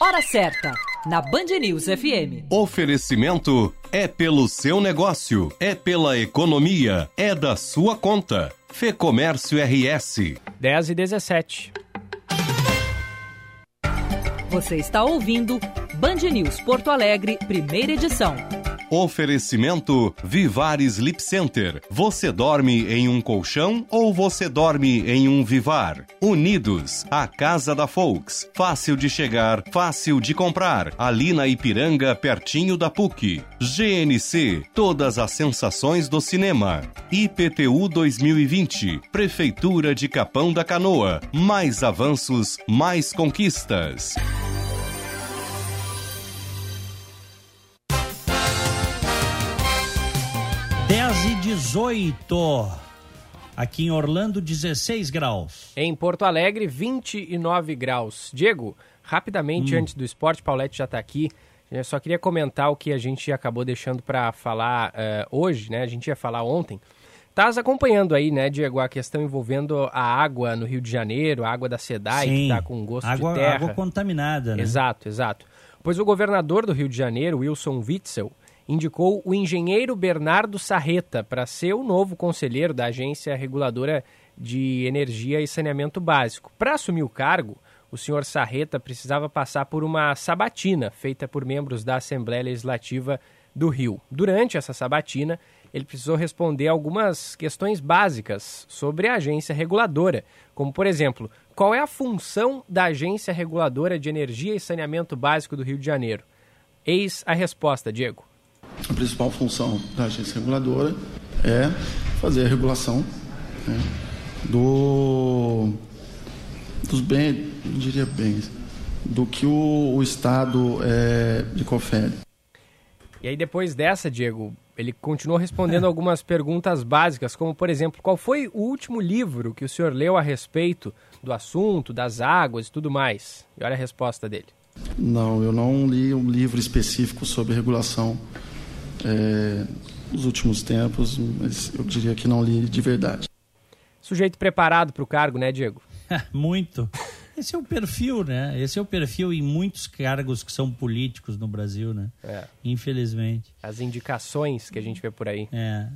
Speaker 1: Hora certa, na Band News FM.
Speaker 2: Oferecimento é pelo seu negócio, é pela economia, é da sua conta. Fê Comércio RS.
Speaker 4: 10 e 17.
Speaker 1: Você está ouvindo Band News Porto Alegre, primeira edição.
Speaker 2: Oferecimento Vivar Sleep Center. Você dorme em um colchão ou você dorme em um Vivar? Unidos, a casa da Folks. Fácil de chegar, fácil de comprar. Ali na Ipiranga, pertinho da PUC. GNC, todas as sensações do cinema. IPTU 2020, Prefeitura de Capão da Canoa. Mais avanços, mais conquistas.
Speaker 3: 18. Aqui em Orlando, 16 graus.
Speaker 4: Em Porto Alegre, 29 graus. Diego, rapidamente,
Speaker 3: Hum.
Speaker 4: antes do esporte, Paulette já está aqui. Eu só queria comentar o que a gente acabou deixando para falar eh, hoje, né? A gente ia falar ontem. estás acompanhando aí, né, Diego, a questão envolvendo a água no Rio de Janeiro, a água da SEDAI,
Speaker 3: Sim.
Speaker 4: que está com gosto
Speaker 3: água,
Speaker 4: de terra.
Speaker 3: Água contaminada, né?
Speaker 4: Exato, exato. Pois o governador do Rio de Janeiro, Wilson Witzel, indicou o engenheiro Bernardo Sarreta para ser o novo conselheiro da Agência Reguladora de Energia e Saneamento Básico. Para assumir o cargo, o senhor Sarreta precisava passar por uma sabatina feita por membros da Assembleia Legislativa do Rio. Durante essa sabatina, ele precisou responder algumas questões básicas sobre a agência reguladora, como, por exemplo, qual é a função da Agência Reguladora de Energia e Saneamento Básico do Rio de Janeiro? Eis a resposta, Diego.
Speaker 23: A principal função da agência reguladora é fazer a regulação né, do, dos bens, não diria bens, do que o, o Estado é, lhe confere.
Speaker 4: E aí, depois dessa, Diego, ele continuou respondendo algumas perguntas básicas, como, por exemplo, qual foi o último livro que o senhor leu a respeito do assunto, das águas e tudo mais? E olha a resposta dele.
Speaker 23: Não, eu não li um livro específico sobre regulação é, nos últimos tempos, mas eu diria que não li de verdade.
Speaker 4: Sujeito preparado para o cargo, né, Diego?
Speaker 3: Muito. Esse é o perfil, né? Esse é o perfil em muitos cargos que são políticos no Brasil, né?
Speaker 4: É.
Speaker 3: Infelizmente.
Speaker 4: As indicações que a gente vê por aí.
Speaker 3: É,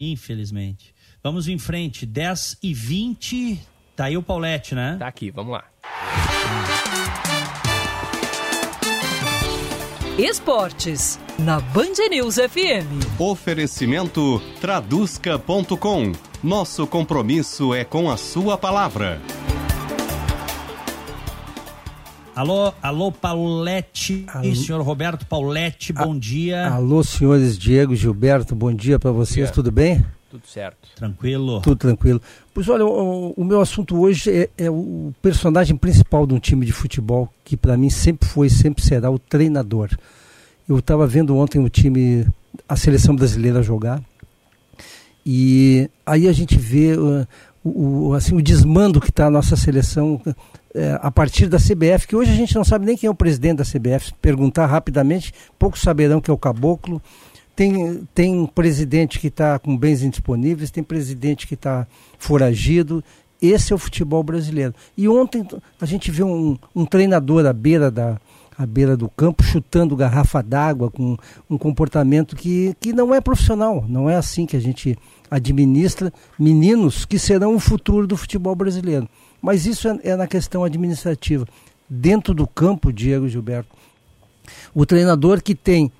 Speaker 3: infelizmente. Vamos em frente, 10 e 20. Tá aí o Paulette, né?
Speaker 4: Tá aqui, vamos lá.
Speaker 1: Esportes, na Band News FM.
Speaker 2: Oferecimento traduzca.com. Nosso compromisso é com a sua palavra.
Speaker 3: Alô, alô, Paulette, alô. senhor Roberto Paulette, bom
Speaker 24: A,
Speaker 3: dia.
Speaker 24: Alô, senhores Diego Gilberto, bom dia para vocês, dia. tudo bem?
Speaker 4: Tudo certo.
Speaker 3: Tranquilo.
Speaker 24: Tudo tranquilo. Pois olha, o, o meu assunto hoje é, é, o personagem principal de um time de futebol, que para mim sempre foi e sempre será o treinador. Eu estava vendo ontem o time, a seleção brasileira jogar, e aí a gente vê uh, o, o, assim, o desmando que está a nossa seleção é, a partir da CBF, que hoje a gente não sabe nem quem é o presidente da CBF. Perguntar rapidamente, poucos saberão que é o Caboclo. Tem, tem presidente que está com bens indisponíveis, tem presidente que está foragido. Esse é o futebol brasileiro. E ontem a gente viu um, um treinador à beira, da, à beira do campo chutando garrafa d'água com um comportamento que, que não é profissional. Não é assim que a gente administra meninos que serão o futuro do futebol brasileiro. Mas isso é, é na questão administrativa. Dentro do campo, Diego Gilberto, o treinador que tem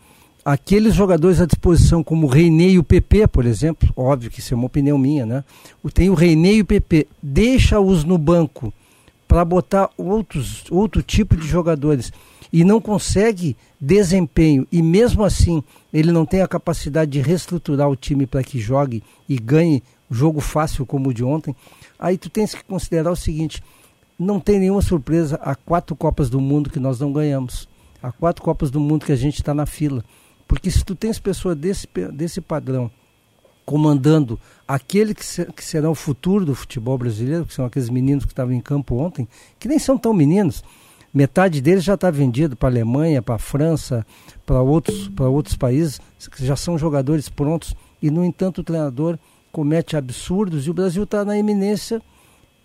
Speaker 24: aqueles jogadores à disposição, como o Reinei e o PP, por exemplo, óbvio que isso é uma opinião minha, né? Tem o Reinei e o PP, deixa-os no banco para botar outros, outro tipo de jogadores. E não consegue desempenho. E mesmo assim ele não tem a capacidade de reestruturar o time para que jogue e ganhe jogo fácil como o de ontem, aí tu tens que considerar o seguinte, não tem nenhuma surpresa há quatro Copas do Mundo que nós não ganhamos, há quatro Copas do Mundo que a gente está na fila, porque se tu tens pessoa desse, desse padrão comandando aquele que, que será o futuro do futebol brasileiro, que são aqueles meninos que estavam em campo ontem, que nem são tão meninos, metade deles já está vendido para a Alemanha, para a França, para outros, outros países, que já são jogadores prontos, e no entanto o treinador comete absurdos e o Brasil está na iminência.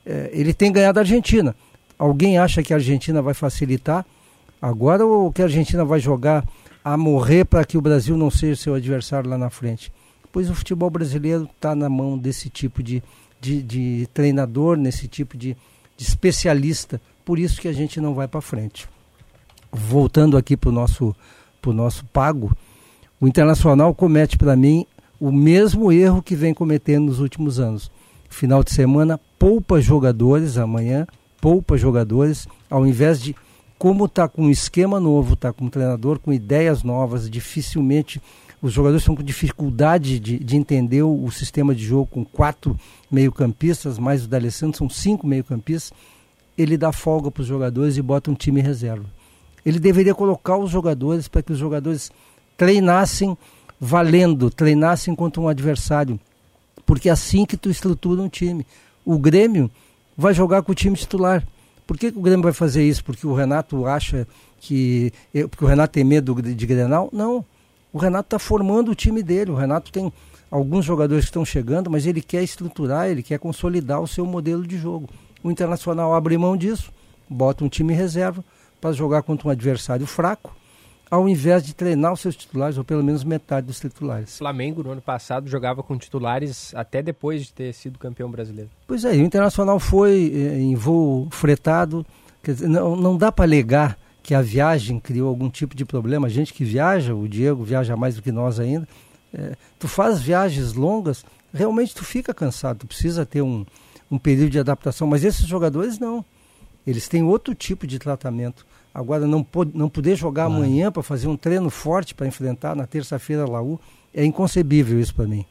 Speaker 24: É, ele tem ganhado a Argentina. Alguém acha que a Argentina vai facilitar agora ou que a Argentina vai jogar a morrer para que o Brasil não seja seu adversário lá na frente? Pois o futebol brasileiro está na mão desse tipo de, de, de treinador, nesse tipo de, de especialista. Por isso que a gente não vai para frente. Voltando aqui para o nosso, pro nosso pago, o Internacional comete para mim o mesmo erro que vem cometendo nos últimos anos. Final de semana, poupa jogadores amanhã, poupa jogadores, ao invés de, como está com um esquema novo, está com um treinador com ideias novas, dificilmente os jogadores estão com dificuldade de, de entender o, o, sistema de jogo com quatro meio-campistas, mais o D'Alessandro, são cinco meio-campistas. Ele dá folga para os jogadores e bota um time reserva. Ele deveria colocar os jogadores para que os jogadores treinassem valendo, treinassem contra um adversário. Porque é assim que tu estrutura um time. O Grêmio vai jogar com o time titular. Por que, que o Grêmio vai fazer isso? Porque o Renato acha que. Porque o Renato tem medo de Grenal? Não. O Renato está formando o time dele. O Renato tem alguns jogadores que estão chegando, mas ele quer estruturar, ele quer consolidar o seu modelo de jogo. O Internacional abre mão disso, bota um time reserva para jogar contra um adversário fraco, ao invés de treinar os seus titulares, ou pelo menos metade dos titulares.
Speaker 4: O Flamengo, no ano passado, jogava com titulares até depois de ter sido campeão brasileiro.
Speaker 24: Pois é, o Internacional foi eh, em voo fretado, dizer, não, não dá para alegar que a viagem criou algum tipo de problema. A gente que viaja, o Diego viaja mais do que nós ainda, é, tu faz viagens longas, realmente tu fica cansado, tu precisa ter um, um período de adaptação, mas esses jogadores não. Eles têm outro tipo de tratamento. Agora, não, pode, não poder jogar claro. amanhã para fazer um treino forte para enfrentar na terça-feira a Laú, é inconcebível isso para mim.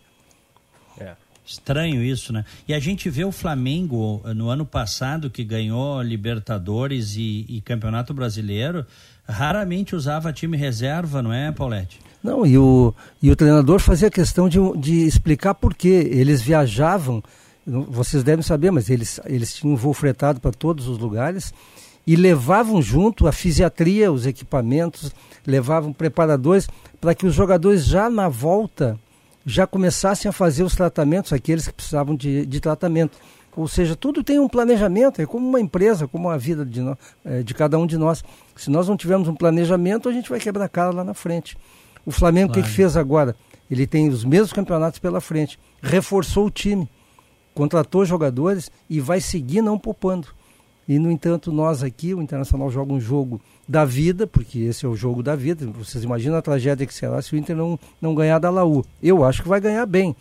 Speaker 3: É. Estranho isso, né? E a gente vê o Flamengo no ano passado, que ganhou Libertadores e, e Campeonato Brasileiro, raramente usava time reserva, não é, Paulette?
Speaker 24: Não, e o, e o treinador fazia questão de, de explicar por quê. Eles viajavam, vocês devem saber, mas eles, eles tinham um voo fretado para todos os lugares e levavam junto a fisiatria, os equipamentos, levavam preparadores para que os jogadores já na volta já começassem a fazer os tratamentos, aqueles que precisavam de, de tratamento. Ou seja, tudo tem um planejamento, é como uma empresa, como a vida de, é, de cada um de nós. Se nós não tivermos um planejamento, a gente vai quebrar a cara lá na frente. O Flamengo, o claro. que, que fez agora? Ele tem os mesmos campeonatos pela frente, reforçou o time, contratou jogadores e vai seguir não poupando. E, no entanto, nós aqui, o Internacional joga um jogo da vida, porque esse é o jogo da vida. Vocês imaginam a tragédia que será se o Inter não, não ganhar da Laú. Eu acho que vai ganhar bem.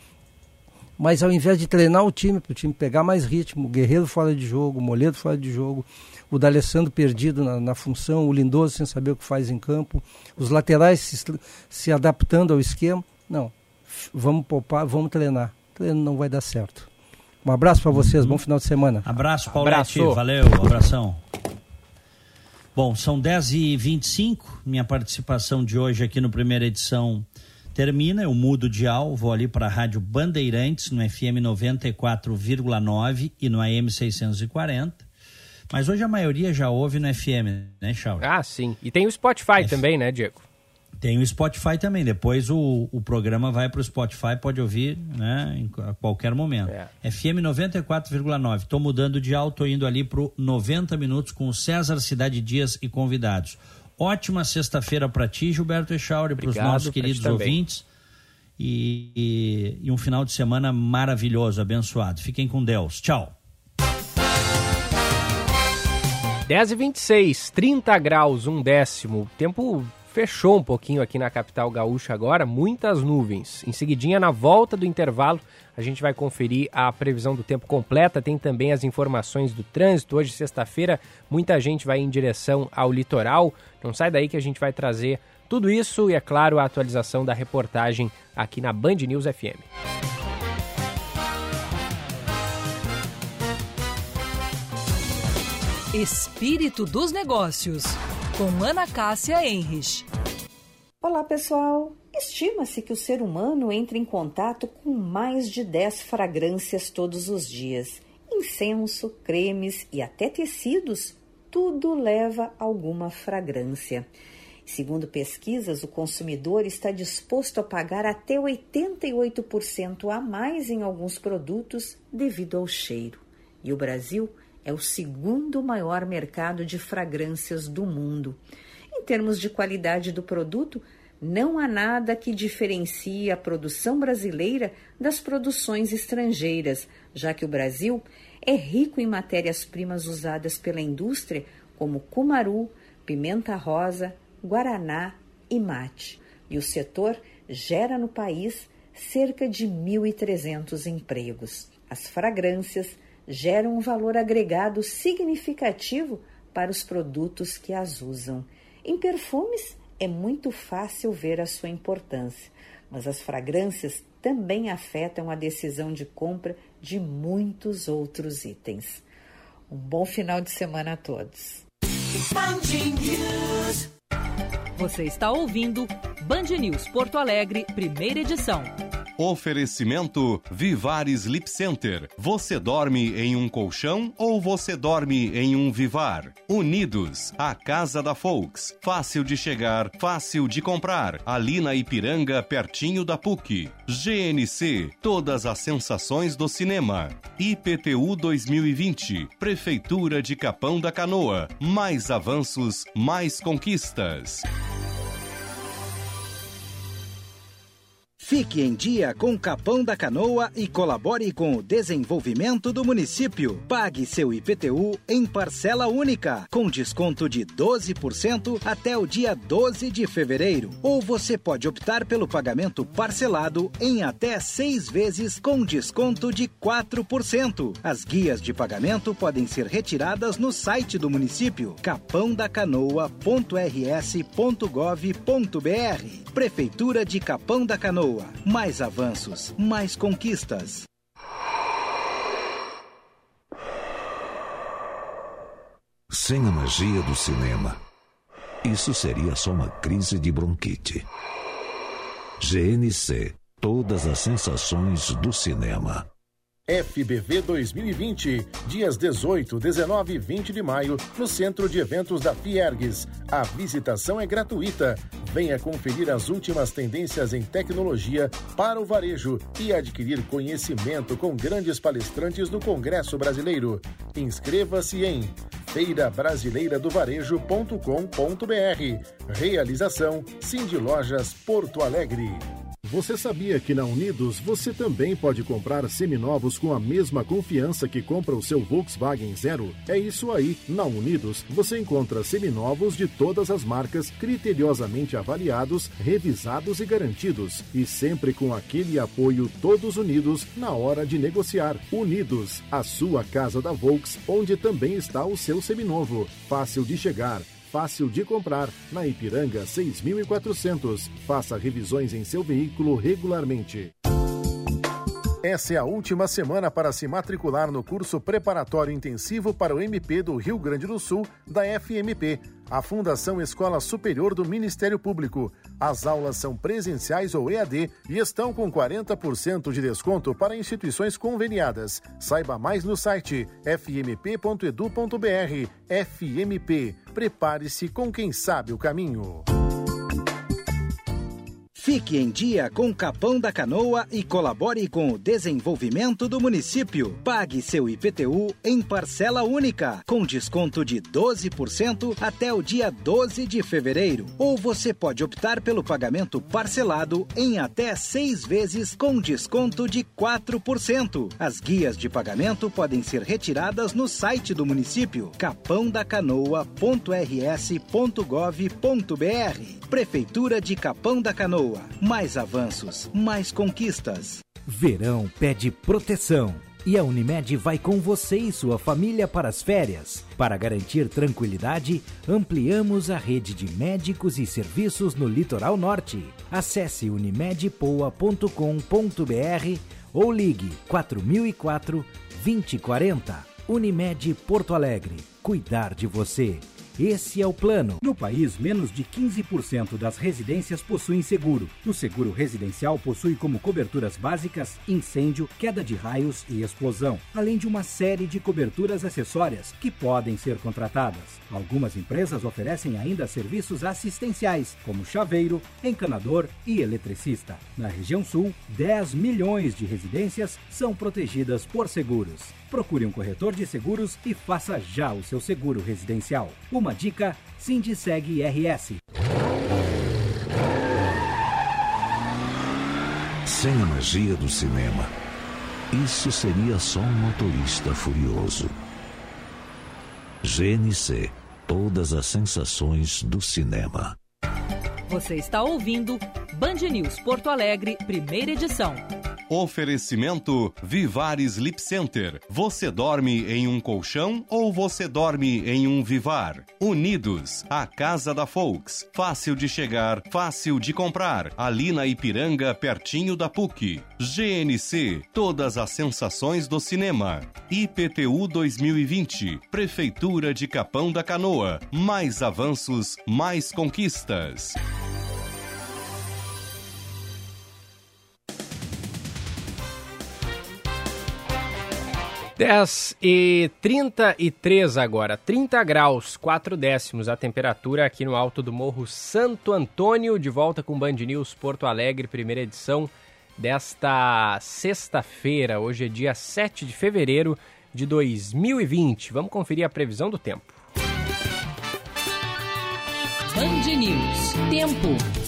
Speaker 24: Mas ao invés de treinar o time, para o time pegar mais ritmo, o Guerreiro fora de jogo, o Moledo fora de jogo, o D'Alessandro perdido na, na, função, o Lindoso sem saber o que faz em campo, os laterais se, se adaptando ao esquema. Não, vamos poupar, vamos treinar. Treino não vai dar certo. Um abraço para vocês, uhum. bom final de semana.
Speaker 3: Abraço, Paulete, valeu, um abração. Bom, são 10h25, minha participação de hoje aqui no primeira edição termina, eu mudo de dial, vou ali para a Rádio Bandeirantes, no FM 94,9 e no AM 640. Mas hoje a maioria já ouve no FM, né, Chauri?
Speaker 4: Ah, sim. E tem o Spotify F... também, né, Diego?
Speaker 3: Tem o Spotify também. Depois o, o programa vai para o Spotify, pode ouvir né, em, a qualquer momento. É. FM 94,9. Estou mudando de alto, indo ali para 90 minutos com o César Cidade Dias e convidados. Ótima sexta-feira para ti, Gilberto Echauri, para os nossos queridos ouvintes. E, e, e um final de semana maravilhoso, abençoado. Fiquem com Deus. Tchau.
Speaker 4: 10 e 26, 30 graus, um décimo. Tempo fechou um pouquinho aqui na capital gaúcha agora, muitas nuvens. Em seguidinha, na volta do intervalo, a gente vai conferir a previsão do tempo completa, tem também as informações do trânsito. Hoje, sexta-feira, muita gente vai em direção ao litoral. Não sai daí que a gente vai trazer tudo isso e, é claro, a atualização da reportagem aqui na Band News FM.
Speaker 1: Espírito dos Negócios com Ana Cássia Enrich.
Speaker 25: Olá, pessoal! Estima-se que o ser humano entre em contato com mais de 10 fragrâncias todos os dias. Incenso, cremes e até tecidos, tudo leva alguma fragrância. Segundo pesquisas, o consumidor está disposto a pagar até 88% a mais em alguns produtos devido ao cheiro. E o Brasil é o segundo maior mercado de fragrâncias do mundo. Em termos de qualidade do produto, não há nada que diferencie a produção brasileira das produções estrangeiras, já que o Brasil é rico em matérias-primas usadas pela indústria, como cumaru, pimenta rosa, guaraná e mate. E o setor gera no país cerca de 1.300 empregos. As fragrâncias geram um valor agregado significativo para os produtos que as usam. Em perfumes, é muito fácil ver a sua importância, mas as fragrâncias também afetam a decisão de compra de muitos outros itens. Um bom final de semana a todos.
Speaker 1: Você está ouvindo Band News Porto Alegre, primeira edição.
Speaker 2: Oferecimento Vivar Sleep Center. Você dorme em um colchão ou você dorme em um Vivar? Unidos, a casa da Folks. Fácil de chegar, fácil de comprar. Ali na Ipiranga, pertinho da PUC. GNC, todas as sensações do cinema. IPTU 2020, Prefeitura de Capão da Canoa. Mais avanços, mais conquistas.
Speaker 26: Fique em dia com Capão da Canoa e colabore com o desenvolvimento do município. Pague seu IPTU em parcela única, com desconto de 12% até o dia 12 de fevereiro. Ou você pode optar pelo pagamento parcelado em até seis vezes com desconto de 4%. As guias de pagamento podem ser retiradas no site do município capãodacanoa.rs.gov.br. Prefeitura de Capão da Canoa. Mais avanços, mais conquistas.
Speaker 10: Sem a magia do cinema, isso seria só uma crise de bronquite. GNC Todas as sensações do cinema.
Speaker 19: FBV 2020, dias 18, 19 e 20 de maio, no Centro de Eventos da Fiergues. A visitação é gratuita. Venha conferir as últimas tendências em tecnologia para o varejo e adquirir conhecimento com grandes palestrantes do Congresso Brasileiro. Inscreva-se em feirabrasileiradovarejo.com.br. Realização Cindy Lojas Porto Alegre. Você sabia que na Unidos você também pode comprar seminovos com a mesma confiança que compra o seu Volkswagen Zero? É isso aí. Na Unidos você encontra seminovos de todas as marcas, criteriosamente avaliados, revisados e garantidos. E sempre com aquele apoio todos unidos na hora de negociar. Unidos, a sua casa da Volks, onde também está o seu seminovo. Fácil de chegar fácil de comprar. Na Ipiranga 6400. Faça revisões em seu veículo regularmente. Essa é a última semana para se matricular no curso preparatório intensivo para o MP do Rio Grande do Sul, da FMP, a Fundação Escola Superior do Ministério Público. As aulas são presenciais ou EAD e estão com 40% de desconto para instituições conveniadas. Saiba mais no site fmp.edu.br. FMP. Prepare-se com quem sabe o caminho.
Speaker 26: Fique em dia com Capão da Canoa e colabore com o desenvolvimento do município. Pague seu IPTU em parcela única, com desconto de 12% até o dia 12 de fevereiro. Ou você pode optar pelo pagamento parcelado em até seis vezes com desconto de 4%. As guias de pagamento podem ser retiradas no site do município capãodacanoa.rs.gov.br. Prefeitura de Capão da Canoa. Mais avanços, mais conquistas.
Speaker 22: Verão pede proteção. E a Unimed vai com você e sua família para as férias. Para garantir tranquilidade, ampliamos a rede de médicos e serviços no litoral norte. Acesse unimedpoa.com.br ou ligue 4004 2040. Unimed Porto Alegre. Cuidar de você. Esse é o plano.
Speaker 27: No país, menos de 15% das residências possuem seguro. O seguro residencial possui como coberturas básicas incêndio, queda de raios e explosão, além de uma série de coberturas acessórias que podem ser contratadas. Algumas empresas oferecem ainda serviços assistenciais, como chaveiro, encanador e eletricista. Na região sul, 10 milhões de residências são protegidas por seguros. Procure um corretor de seguros e faça já o seu seguro residencial. Uma dica: Sindiceg RS.
Speaker 10: Sem a magia do cinema, isso seria só um motorista furioso. GNC Todas as sensações do cinema.
Speaker 1: Você está ouvindo Band News Porto Alegre, primeira edição.
Speaker 2: Oferecimento Vivar Sleep Center. Você dorme em um colchão ou você dorme em um Vivar? Unidos, a casa da Folks. Fácil de chegar, fácil de comprar. Ali na Ipiranga, pertinho da PUC. GNC, todas as sensações do cinema. IPTU 2020, Prefeitura de Capão da Canoa. Mais avanços, mais conquistas.
Speaker 4: 10 e 33 agora, 30 graus, 4 décimos a temperatura aqui no alto do Morro Santo Antônio, de volta com Band News Porto Alegre, primeira edição desta sexta-feira. Hoje é dia 7 de fevereiro de 2020. Vamos conferir a previsão do tempo.
Speaker 1: Band News, tempo.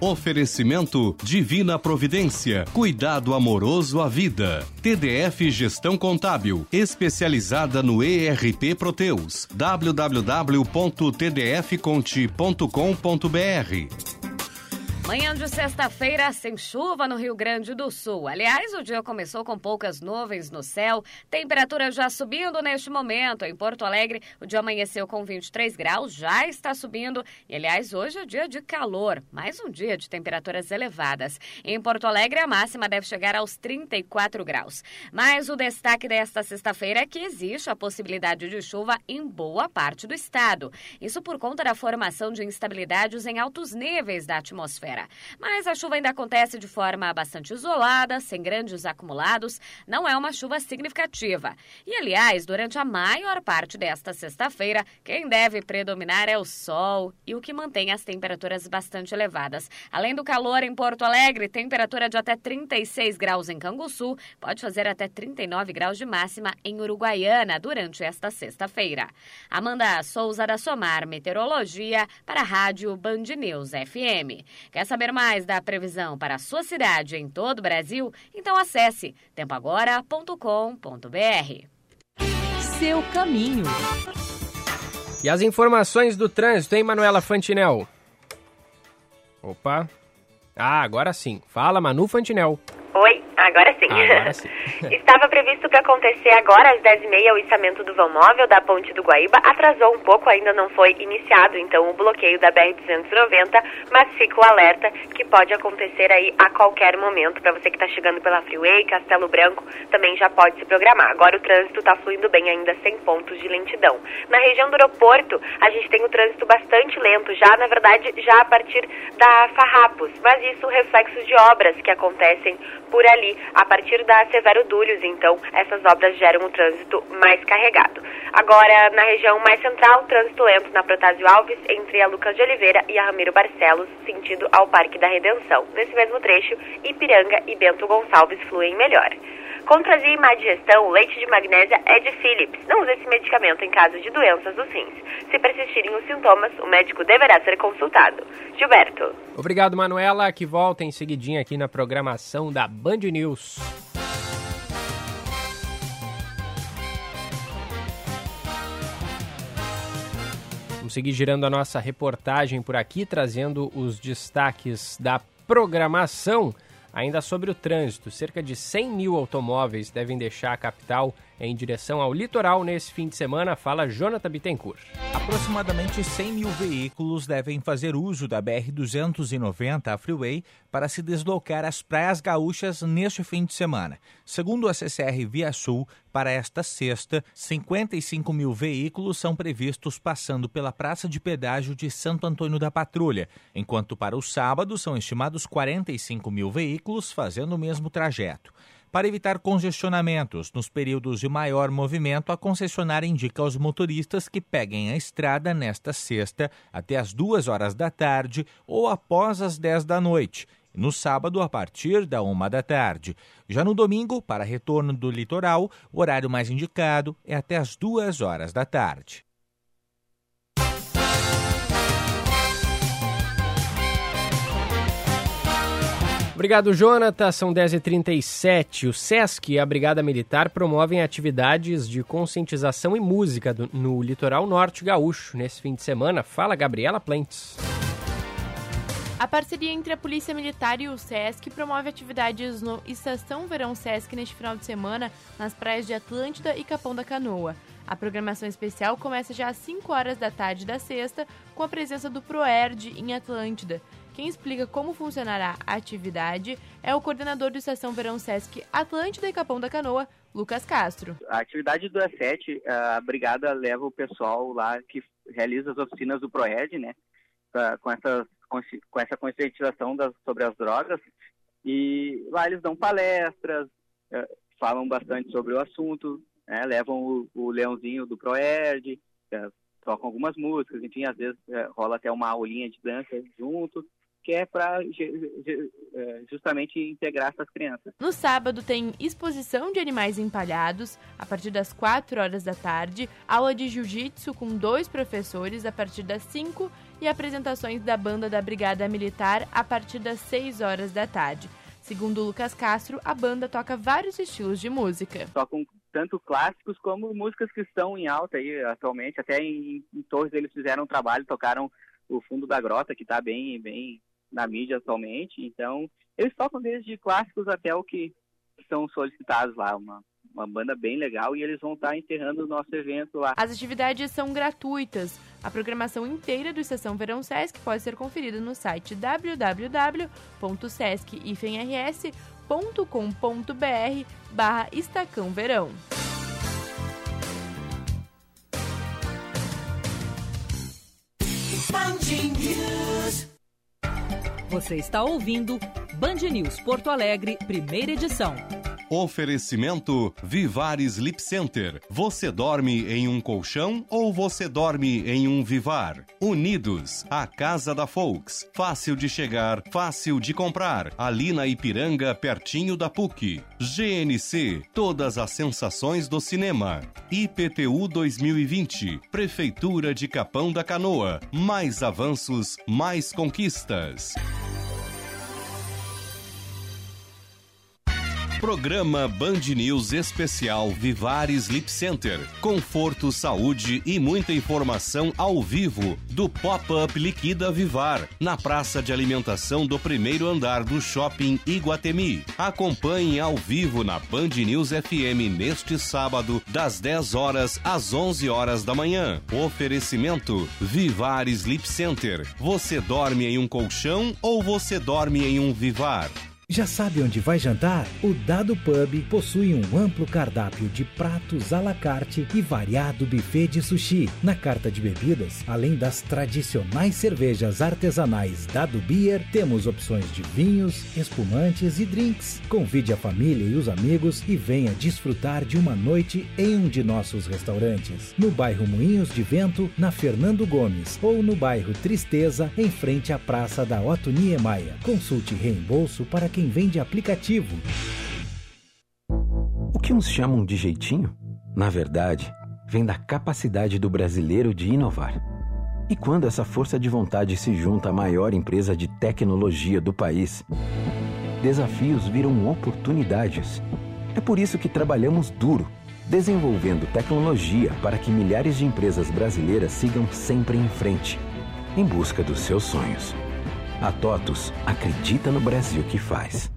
Speaker 2: Oferecimento Divina Providência. Cuidado amoroso à vida. TDF Gestão Contábil. Especializada no ERP Proteus. www.tdfconte.com.br
Speaker 28: Manhã de sexta-feira, sem chuva no Rio Grande do Sul. Aliás, o dia começou com poucas nuvens no céu, temperatura já subindo neste momento. Em Porto Alegre, o dia amanheceu com 23 graus, já está subindo. E, aliás, hoje é dia de calor, mais um dia de temperaturas elevadas. Em Porto Alegre, a máxima deve chegar aos 34 graus. Mas o destaque desta sexta-feira é que existe a possibilidade de chuva em boa parte do estado. Isso por conta da formação de instabilidades em altos níveis da atmosfera. Mas a chuva ainda acontece de forma bastante isolada, sem grandes acumulados, não é uma chuva significativa. E, aliás, durante a maior parte desta sexta-feira, quem deve predominar é o sol e o que mantém as temperaturas bastante elevadas. Além do calor em Porto Alegre, temperatura de até 36 graus em Canguçu, pode fazer até 39 graus de máxima em Uruguaiana durante esta sexta-feira. Amanda Souza da Somar Meteorologia para a Rádio Band News FM. Quer saber mais da previsão para a sua cidade em todo o Brasil? Então acesse tempoagora.com.br.
Speaker 1: Seu caminho.
Speaker 4: E as informações do trânsito, hein, Manuela Fantinel? Opa. Ah, agora sim. Fala, Manu Fantinel.
Speaker 29: Oi, agora sim.
Speaker 4: Agora sim.
Speaker 29: Estava previsto para acontecer agora às 10h30 o içamento do vão móvel da ponte do Guaíba. Atrasou um pouco, ainda não foi iniciado, então, o bloqueio da BR-290, mas fica o alerta que pode acontecer aí a qualquer momento. Para você que está chegando pela Freeway, Castelo Branco, também já pode se programar. Agora o trânsito está fluindo bem, ainda sem pontos de lentidão. Na região do aeroporto, a gente tem o trânsito bastante lento, já, na verdade, já a partir da Farrapos, mas isso reflexo de obras que acontecem por ali. A partir da Severo Dúlios, então, essas obras geram um trânsito mais carregado. Agora, na região mais central, trânsito lento na Protásio Alves, entre a Lucas de Oliveira e a Ramiro Barcelos, sentido ao Parque da Redenção. Nesse mesmo trecho, Ipiranga e Bento Gonçalves fluem melhor. Contra e má digestão, o leite de magnésia é de Philips. Não use esse medicamento em caso de doenças dos rins. Se persistirem os sintomas, o médico deverá ser consultado. Gilberto.
Speaker 4: Obrigado, Manuela, que volta em seguidinha aqui na programação da Band News. Vamos seguir girando a nossa reportagem por aqui, trazendo os destaques da programação. Ainda sobre o trânsito, cerca de 100 mil automóveis devem deixar a capital em direção ao litoral nesse fim de semana, fala Jonathan Bittencourt.
Speaker 30: Aproximadamente 100 mil veículos devem fazer uso da BR-290, a Freeway, para se deslocar às praias gaúchas neste fim de semana. Segundo a CCR Via Sul, para esta sexta, 55 mil veículos são previstos passando pela Praça de Pedágio de Santo Antônio da Patrulha, enquanto para o sábado são estimados 45 mil veículos fazendo o mesmo trajeto. Para evitar congestionamentos nos períodos de maior movimento, a concessionária indica aos motoristas que peguem a estrada nesta sexta até as duas horas da tarde ou após as 10 da noite. No sábado, a partir da uma da tarde. Já no domingo, para retorno do litoral, o horário mais indicado é até as duas horas da tarde.
Speaker 4: Obrigado, Jonathan. São 10h37. O SESC e a Brigada Militar promovem atividades de conscientização e música do, no litoral norte gaúcho nesse fim de semana. Fala, Gabriela Plentes.
Speaker 31: A parceria entre a Polícia Militar e o SESC promove atividades no Estação Verão SESC neste final de semana nas praias de Atlântida e Capão da Canoa. A programação especial começa já às 5 horas da tarde da sexta, com a presença do ProERD em Atlântida. Quem explica como funcionará a atividade é o coordenador do Estação Verão Sesc Atlântida e Capão da Canoa, Lucas Castro.
Speaker 32: A atividade do E7, a brigada leva o pessoal lá que realiza as oficinas do ProED, né, com, essa, com essa conscientização das, sobre as drogas, e lá eles dão palestras, falam bastante sobre o assunto, né, levam o, o leãozinho do Proerd, é, tocam algumas músicas, enfim, às vezes é, rola até uma aulinha de dança junto, que é para é, justamente integrar essas crianças.
Speaker 31: No sábado tem exposição de animais empalhados a partir das 4 horas da tarde, aula de jiu-jitsu com dois professores a partir das 5 e apresentações da banda da Brigada Militar a partir das 6 horas da tarde. Segundo Lucas Castro, a banda toca vários estilos de música.
Speaker 32: Tocam tanto clássicos como músicas que estão em alta aí atualmente. Até em, em Torres eles fizeram um trabalho, tocaram o Fundo da Grota, que está bem, bem na mídia atualmente. Então, eles tocam desde clássicos até o que são solicitados lá. Uma, uma banda bem legal e eles vão estar encerrando o nosso evento lá.
Speaker 31: As atividades são gratuitas. A programação inteira do Estação Verão Sesc pode ser conferida no site www.sesc-rs.com.br barra Estacão Verão.
Speaker 1: Você está ouvindo Band News Porto Alegre, primeira edição.
Speaker 2: Oferecimento Vivar Sleep Center. Você dorme em um colchão ou você dorme em um Vivar? Unidos, a casa da Folks. Fácil de chegar, fácil de comprar. Ali na Ipiranga, pertinho da PUC. GNC, todas as sensações do cinema. IPTU 2020, Prefeitura de Capão da Canoa. Mais avanços, mais conquistas. Programa Band News Especial Vivar Sleep Center. Conforto, saúde e muita informação ao vivo do Pop-Up Liquida Vivar, na praça de alimentação do primeiro andar do Shopping Iguatemi. Acompanhe ao vivo na Band News FM neste sábado, das 10 horas às 11 horas da manhã. Oferecimento Vivar Sleep Center. Você dorme em um colchão ou você dorme em um Vivar?
Speaker 22: Já sabe onde vai jantar? O Dado Pub possui um amplo cardápio de pratos à la carte e variado buffet de sushi. Na carta de bebidas, além das tradicionais cervejas artesanais Dado Beer, temos opções de vinhos, espumantes e drinks. Convide a família e os amigos e venha desfrutar de uma noite em um de nossos restaurantes. No bairro Moinhos de Vento, na Fernando Gomes, ou no bairro Tristeza, em frente à Praça da Otto Niemeyer. Consulte reembolso para quem quem vende aplicativo.
Speaker 33: O que uns chamam de jeitinho, na verdade, vem da capacidade do brasileiro de inovar. E quando essa força de vontade se junta à maior empresa de tecnologia do país, desafios viram oportunidades. É por isso que trabalhamos duro, desenvolvendo tecnologia para que milhares de empresas brasileiras sigam sempre em frente, em busca dos seus sonhos. A TOTUS acredita no Brasil que faz.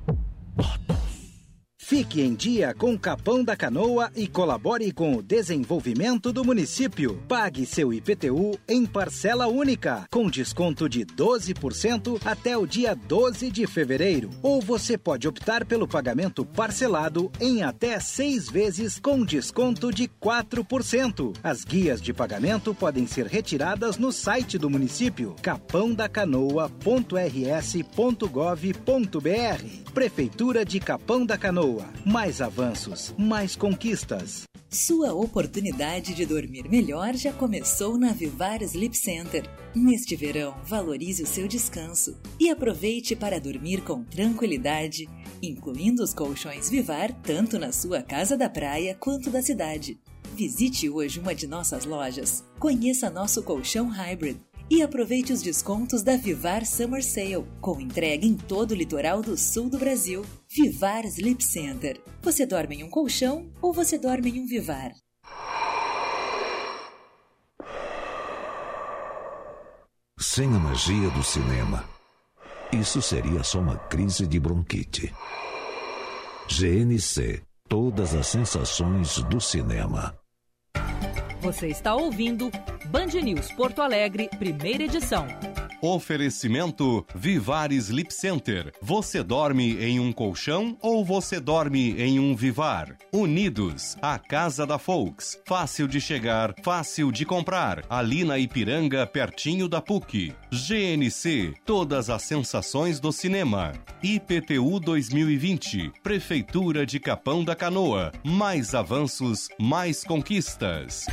Speaker 26: Fique em dia com Capão da Canoa e colabore com o desenvolvimento do município. Pague seu IPTU em parcela única, com desconto de 12% até o dia 12 de fevereiro. Ou você pode optar pelo pagamento parcelado em até seis vezes com desconto de 4%. As guias de pagamento podem ser retiradas no site do município capãodacanoa.rs.gov.br. Prefeitura de Capão da Canoa. Mais avanços, mais conquistas.
Speaker 34: Sua oportunidade de dormir melhor já começou na Vivar Sleep Center. Neste verão, valorize o seu descanso e aproveite para dormir com tranquilidade, incluindo os colchões Vivar tanto na sua casa da praia quanto da cidade. Visite hoje uma de nossas lojas. Conheça nosso colchão hybrid e aproveite os descontos da Vivar Summer Sale, com entrega em todo o litoral do sul do Brasil. Vivar Sleep Center. Você dorme em um colchão ou você dorme em um Vivar?
Speaker 10: Sem a magia do cinema, isso seria só uma crise de bronquite. GNC Todas as sensações do cinema.
Speaker 1: Você está ouvindo Band News Porto Alegre, primeira edição.
Speaker 2: Oferecimento Vivar Sleep Center. Você dorme em um colchão ou você dorme em um Vivar? Unidos, a casa da Folks. Fácil de chegar, fácil de comprar. Ali na Ipiranga, pertinho da PUC. GNC, todas as sensações do cinema. IPTU 2020, Prefeitura de Capão da Canoa. Mais avanços, mais conquistas.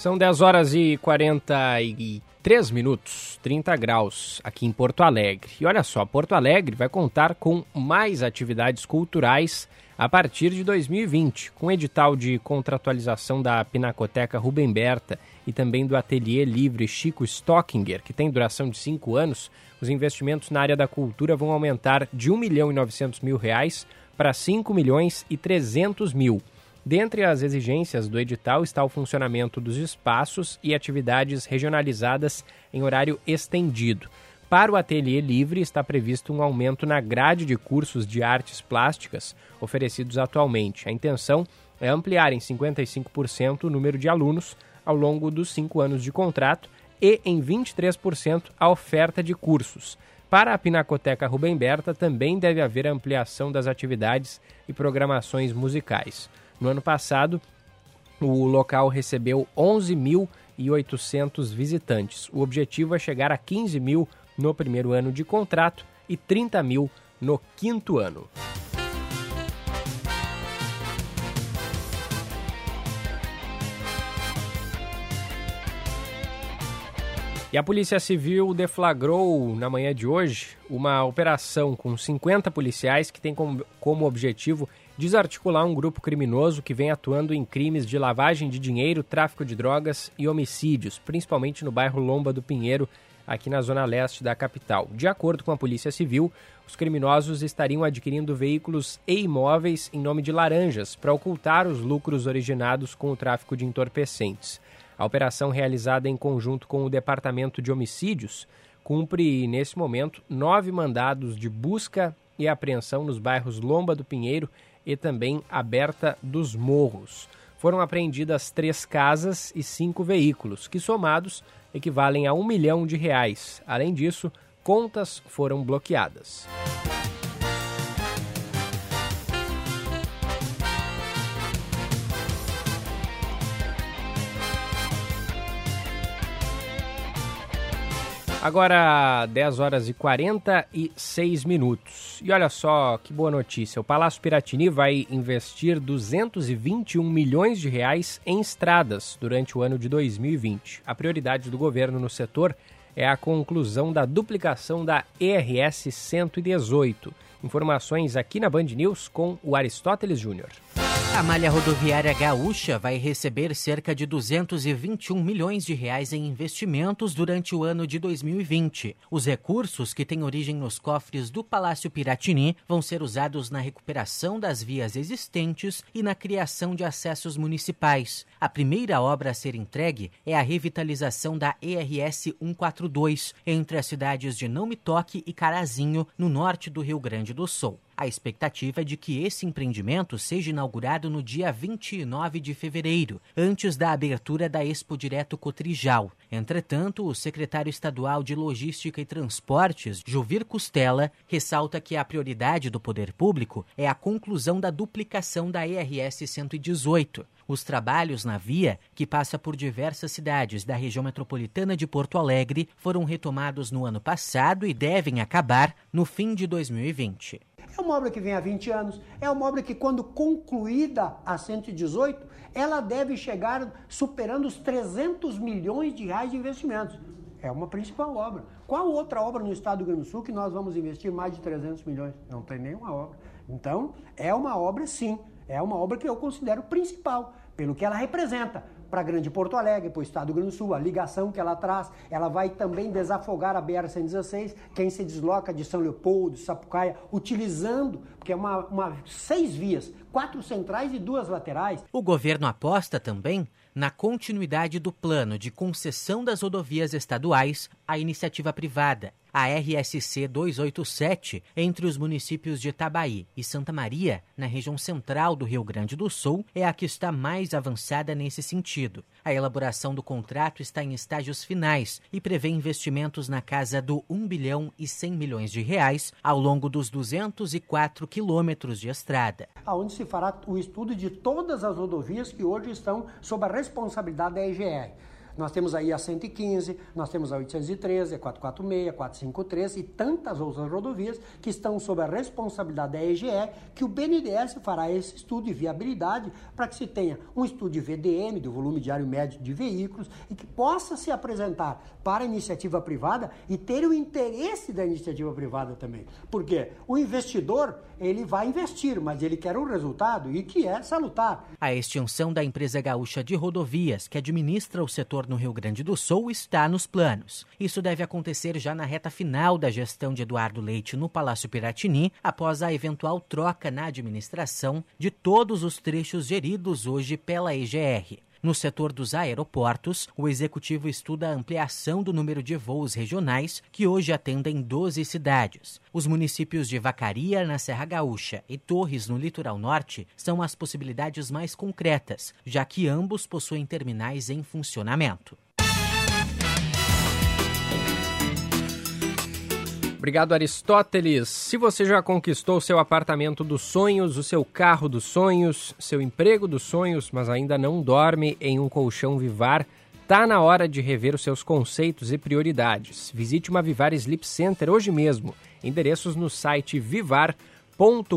Speaker 4: São 10 horas e 43 minutos, 30 graus aqui em Porto Alegre. E olha só, Porto Alegre vai contar com mais atividades culturais a partir de 2020, com edital de contratualização da Pinacoteca Rubem Berta e também do Ateliê Livre Chico Stockinger, que tem duração de 5 anos, os investimentos na área da cultura vão aumentar de 1 milhão e 900 mil reais para 5 milhões e 300 mil. Dentre as exigências do edital está o funcionamento dos espaços e atividades regionalizadas em horário estendido. Para o ateliê livre está previsto um aumento na grade de cursos de artes plásticas oferecidos atualmente. A intenção é ampliar em 55% o número de alunos ao longo dos cinco anos de contrato e em 23% a oferta de cursos. Para a Pinacoteca Rubem Berta também deve haver ampliação das atividades e programações musicais. No ano passado, o local recebeu 11.800 visitantes. O objetivo é chegar a 15 mil no primeiro ano de contrato e 30 mil no quinto ano. E a Polícia Civil deflagrou na manhã de hoje uma operação com 50 policiais que tem como, como objetivo desarticular um grupo criminoso que vem atuando em crimes de lavagem de dinheiro, tráfico de drogas e homicídios, principalmente no bairro Lomba do Pinheiro, aqui na zona leste da capital. De acordo com a Polícia Civil, os criminosos estariam adquirindo veículos e imóveis em nome de laranjas para ocultar os lucros originados com o tráfico de entorpecentes. A operação realizada em conjunto com o Departamento de Homicídios cumpre, nesse momento, nove mandados de busca e apreensão nos bairros Lomba do Pinheiro e também Aberta dos Morros. Foram apreendidas três casas e cinco veículos, que somados equivalem a um milhão de reais. Além disso, contas foram bloqueadas. Agora, 10 horas e 46 minutos. E olha só que boa notícia: o Palácio Piratini vai investir 221 milhões de reais em estradas durante o ano de 2020. A prioridade do governo no setor é a conclusão da duplicação da ERS 118. Informações aqui na Band News com o Aristóteles Júnior.
Speaker 11: A malha rodoviária gaúcha vai receber cerca de 221 milhões de reais em investimentos durante o ano de 2020. Os recursos, que têm origem nos cofres do Palácio Piratini, vão ser usados na recuperação das vias existentes e na criação de acessos municipais. A primeira obra a ser entregue é a revitalização da ERS 142 entre as cidades de Não Me Toque e Carazinho, no norte do Rio Grande do Sul. A expectativa é de que esse empreendimento seja inaugurado no dia 29 de fevereiro, antes da abertura da Expo Direto Cotrijal. Entretanto, o secretário estadual de Logística e Transportes, Juvir Costela, ressalta que a prioridade do poder público é a conclusão da duplicação da ERS 118. Os trabalhos na via, que passa por diversas cidades da região metropolitana de Porto Alegre, foram retomados no ano passado e devem acabar no fim de 2020.
Speaker 35: É uma obra que vem há 20 anos, é uma obra que, quando concluída a 118, ela deve chegar superando os 300 milhões de reais de investimentos. É uma principal obra. Qual outra obra no estado do Rio Grande do Sul que nós vamos investir mais de 300 milhões? Não tem nenhuma obra. Então, é uma obra, sim. É uma obra que eu considero principal, pelo que ela representa para Grande Porto Alegre, para o estado do Rio Grande do Sul, a ligação que ela traz, ela vai também desafogar a BR-116, quem se desloca de São Leopoldo, Sapucaia, utilizando, porque é uma, uma seis vias quatro centrais e duas laterais.
Speaker 11: O governo aposta também na continuidade do plano de concessão das rodovias estaduais à iniciativa privada. A RSC 287, entre os municípios de Itabaí e Santa Maria, na região central do Rio Grande do Sul, é a que está mais avançada nesse sentido. A elaboração do contrato está em estágios finais e prevê investimentos na casa do 1 bilhão e 100 milhões de reais ao longo dos 204 quilômetros de estrada.
Speaker 35: Onde se fará o estudo de todas as rodovias que hoje estão sob a responsabilidade da EGR. Nós temos aí a 115, nós temos a 813, a 446, a 453 e tantas outras rodovias que estão sob a responsabilidade da EGE, que o BNDES fará esse estudo de viabilidade para que se tenha um estudo de VDM, do volume diário médio de veículos, e que possa se apresentar para a iniciativa privada e ter o interesse da iniciativa privada também. Porque o investidor, ele vai investir, mas ele quer um resultado e que é salutar.
Speaker 11: A extinção da empresa gaúcha de rodovias, que administra o setor no Rio Grande do Sul, está nos planos. Isso deve acontecer já na reta final da gestão de Eduardo Leite no Palácio Piratini, após a eventual troca na administração de todos os trechos geridos hoje pela EGR. No setor dos aeroportos, o executivo estuda a ampliação do número de voos regionais, que hoje atendem 12 cidades. Os municípios de Vacaria, na Serra Gaúcha, e Torres, no litoral norte, são as possibilidades mais concretas, já que ambos possuem terminais em funcionamento.
Speaker 4: Obrigado, Aristóteles. Se você já conquistou seu apartamento dos sonhos, o seu carro dos sonhos, seu emprego dos sonhos, mas ainda não dorme em um colchão Vivar, tá na hora de rever os seus conceitos e prioridades. Visite uma Vivar Sleep Center hoje mesmo. Endereços no site vivar.com.br.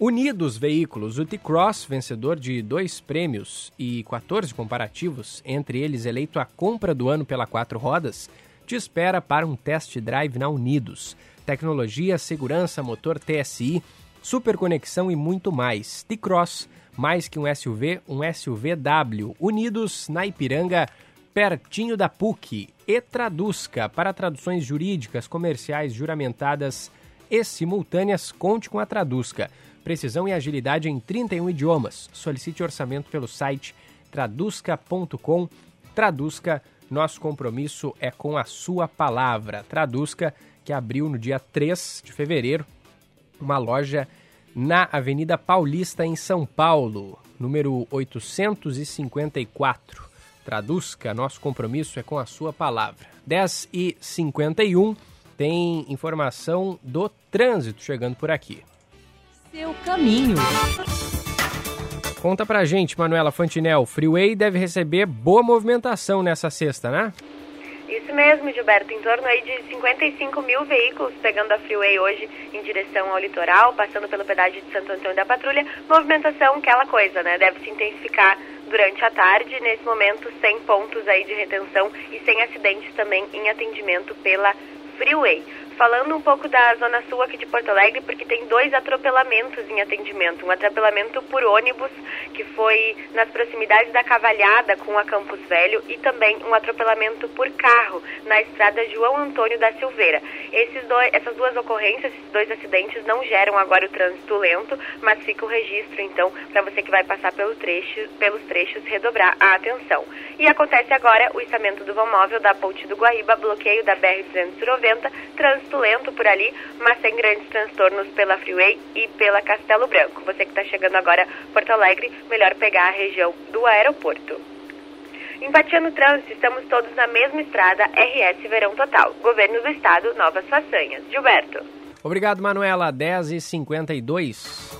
Speaker 4: Unidos Veículos, o T-Cross, vencedor de dois prêmios e 14 comparativos, entre eles eleito a compra do ano pela Quatro Rodas, te espera para um test drive na Unidos. Tecnologia, segurança, motor TSI, superconexão e muito mais. T-Cross, mais que um SUV, um SUVW. Unidos na Ipiranga, pertinho da PUC. E Traduzca, para traduções jurídicas, comerciais, juramentadas e simultâneas, conte com a Traduzca. Precisão e agilidade em 31 idiomas. Solicite orçamento pelo site traduzca.com. Traduzca nosso compromisso é com a sua palavra. Traduzca, que abriu no dia 3 de fevereiro uma loja na Avenida Paulista, em São Paulo, número 854. Traduzca, nosso compromisso é com a sua palavra. 10 e 51 tem informação do trânsito chegando por aqui.
Speaker 1: Seu caminho.
Speaker 4: Conta pra gente, Manuela Fantinel. Freeway deve receber boa movimentação nessa sexta, né?
Speaker 29: Isso mesmo, Gilberto. Em torno aí de 55 mil veículos pegando a Freeway hoje em direção ao litoral, passando pelo pedágio de Santo Antônio da Patrulha. Movimentação, aquela coisa, né? Deve se intensificar durante a tarde. Nesse momento, sem pontos aí de retenção e sem acidentes também em atendimento pela Freeway falando um pouco da Zona Sul aqui de Porto Alegre, porque tem dois atropelamentos em atendimento. Um atropelamento por ônibus, que foi nas proximidades da Cavalhada com a Campos Velho, e também um atropelamento por carro na estrada João Antônio da Silveira. Esses dois, essas duas ocorrências, esses dois acidentes, não geram agora o trânsito lento, mas fica o registro, então, para você que vai passar pelo trecho, pelos trechos, redobrar a atenção. E acontece agora o içamento do vão móvel da Ponte do Guaíba, bloqueio da BR-290, trânsito trânsito lento por ali, mas sem grandes transtornos pela Freeway e pela Castelo Branco. Você que está chegando agora a Porto Alegre, melhor pegar a região do aeroporto. Empatia no trânsito, estamos todos na mesma estrada, RS Verão Total. Governo do Estado, novas façanhas. Gilberto.
Speaker 4: Obrigado, Manuela. 10h52.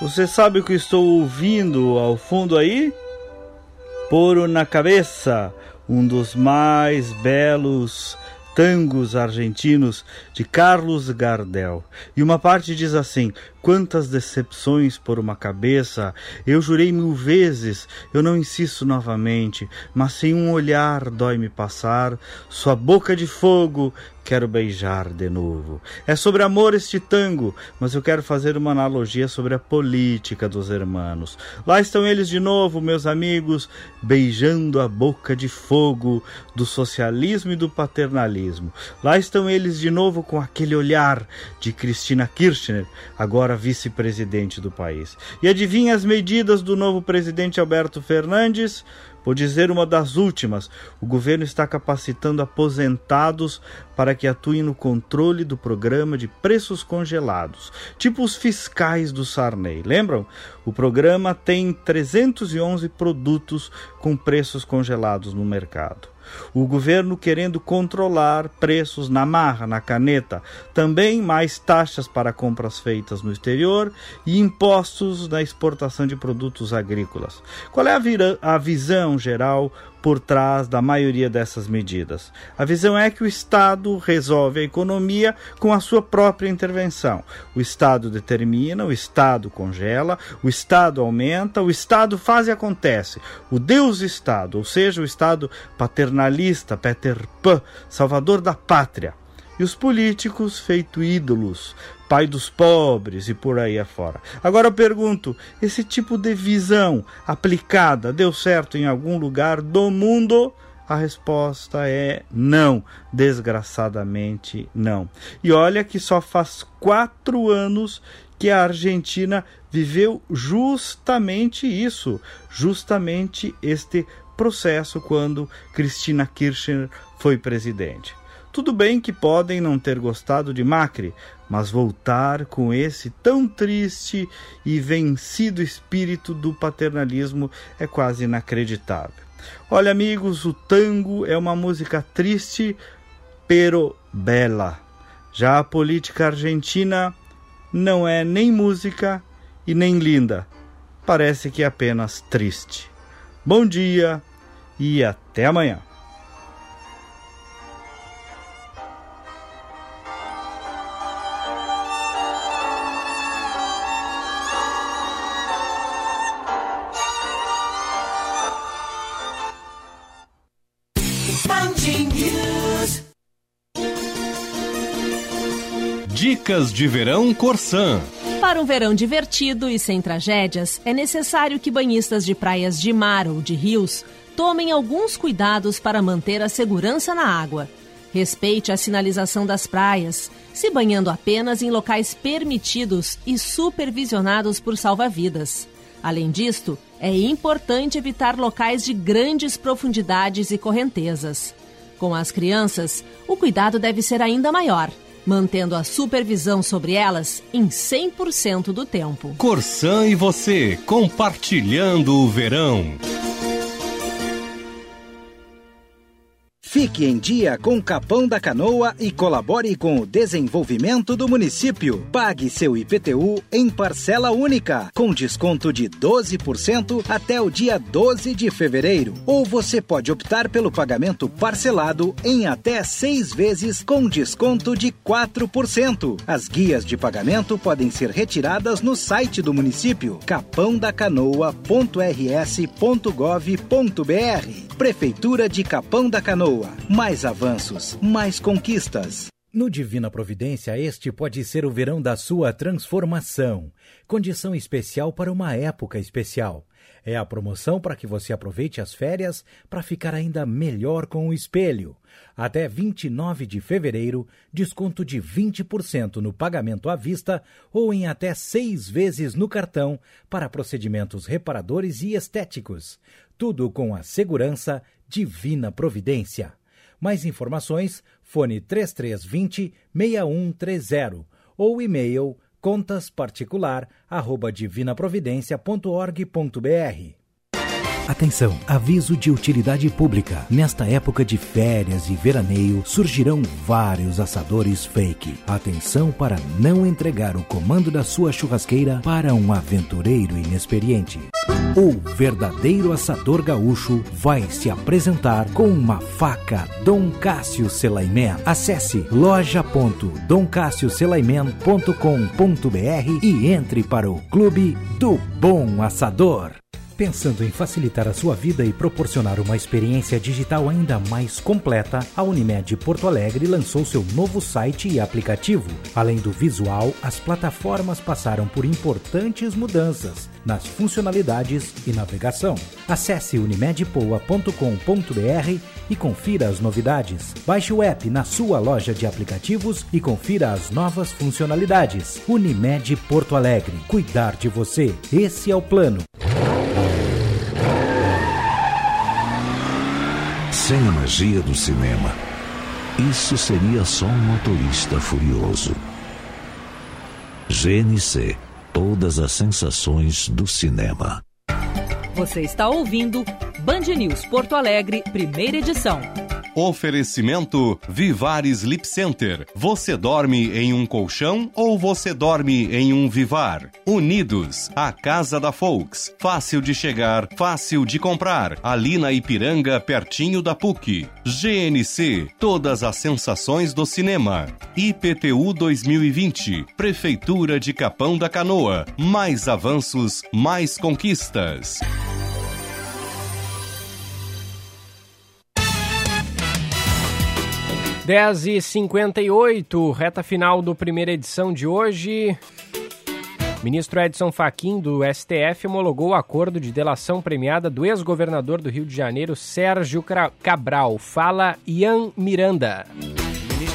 Speaker 3: Você sabe o que estou ouvindo ao fundo aí? Poro na cabeça, um dos mais belos tangos argentinos de Carlos Gardel. E uma parte diz assim: Quantas decepções por uma cabeça! Eu jurei mil vezes, eu não insisto novamente, mas sem um olhar dói-me passar, sua boca de fogo quero beijar de novo. É sobre amor este tango, mas eu quero fazer uma analogia sobre a política dos hermanos. Lá estão eles de novo, meus amigos, beijando a boca de fogo do socialismo e do paternalismo. Lá estão eles de novo com aquele olhar de Cristina Kirchner, agora vice-presidente do país. E adivinha as medidas do novo presidente Alberto Fernandes? Vou dizer uma das últimas: o governo está capacitando aposentados para que atuem no controle do programa de preços congelados, tipo os fiscais do Sarney. Lembram? O programa tem 311 produtos com preços congelados no mercado. O governo querendo controlar preços na marra, na caneta, também mais taxas para compras feitas no exterior e impostos na exportação de produtos agrícolas. Qual é a, a visão geral por trás da maioria dessas medidas. A visão é que o Estado resolve a economia com a sua própria intervenção. O Estado determina, o Estado congela, o Estado aumenta, o Estado faz e acontece. O Deus Estado, ou seja, o Estado paternalista, Peter Pan, salvador da pátria. E os políticos feito ídolos, pai dos pobres e por aí afora. Agora eu pergunto: esse tipo de visão aplicada deu certo em algum lugar do mundo? A resposta é não, desgraçadamente não. E olha que só faz quatro anos que a Argentina viveu justamente isso, justamente este processo quando Cristina Kirchner foi presidente. Tudo bem que podem não ter gostado de Macri, mas voltar com esse tão triste e vencido espírito do paternalismo é quase inacreditável. Olha, amigos, o tango é uma música triste, pero bela. Já a política argentina não é nem música e nem linda. Parece que é apenas triste. Bom dia e até amanhã.
Speaker 2: Dicas de Verão Corsã.
Speaker 36: Para um verão divertido e sem tragédias, é necessário que banhistas de praias de mar ou de rios tomem alguns cuidados para manter a segurança na água. Respeite a sinalização das praias, se banhando apenas em locais permitidos e supervisionados por salva-vidas. Além disto, é importante evitar locais de grandes profundidades e correntezas. Com as crianças, o cuidado deve ser ainda maior mantendo a supervisão sobre elas em 100% do tempo.
Speaker 2: Corsã e você, compartilhando o verão.
Speaker 26: Fique em dia com Capão da Canoa e colabore com o desenvolvimento do município. Pague seu IPTU em parcela única, com desconto de 12% até o dia 12 de fevereiro. Ou você pode optar pelo pagamento parcelado em até seis vezes com desconto de 4%. As guias de pagamento podem ser retiradas no site do município capãodacanoa.rs.gov.br. Prefeitura de Capão da Canoa. Mais avanços, mais conquistas.
Speaker 22: No Divina Providência, este pode ser o verão da sua transformação. Condição especial para uma época especial. É a promoção para que você aproveite as férias para ficar ainda melhor com o espelho. Até 29 de fevereiro, desconto de 20% no pagamento à vista ou em até seis vezes no cartão para procedimentos reparadores e estéticos. Tudo com a segurança Divina Providência. Mais informações, fone 3320 6130 ou e-mail contasparticular@divinaprovidencia.org.br. Atenção, aviso de utilidade pública. Nesta época de férias e veraneio, surgirão vários assadores fake. Atenção para não entregar o comando da sua churrasqueira para um aventureiro inexperiente. O verdadeiro assador gaúcho vai se apresentar com uma faca Dom Cássio Selaiman. Acesse loja.domcassioselaiman.com.br e entre para o Clube do Bom Assador. Pensando em facilitar a sua vida e proporcionar uma experiência digital ainda mais completa, a Unimed Porto Alegre lançou seu novo site e aplicativo. Além do visual, as plataformas passaram por importantes mudanças nas funcionalidades e navegação. Acesse unimedpoa.com.br e confira as novidades. Baixe o app na sua loja de aplicativos e confira as novas funcionalidades. Unimed Porto Alegre. Cuidar de você. Esse é o plano.
Speaker 10: Sem a magia do cinema, isso seria só um motorista furioso. GNC Todas as sensações do cinema.
Speaker 1: Você está ouvindo Band News Porto Alegre, primeira edição.
Speaker 2: Oferecimento Vivar Sleep Center. Você dorme em um colchão ou você dorme em um Vivar? Unidos, a casa da Folks. Fácil de chegar, fácil de comprar. Ali na Ipiranga, pertinho da PUC. GNC, todas as sensações do cinema. IPTU 2020, Prefeitura de Capão da Canoa. Mais avanços, mais conquistas.
Speaker 4: 10 e 58 reta final do primeira edição de hoje. Ministro Edson Fachin, do STF, homologou o acordo de delação premiada do ex-governador do Rio de Janeiro, Sérgio Cabral. Fala Ian Miranda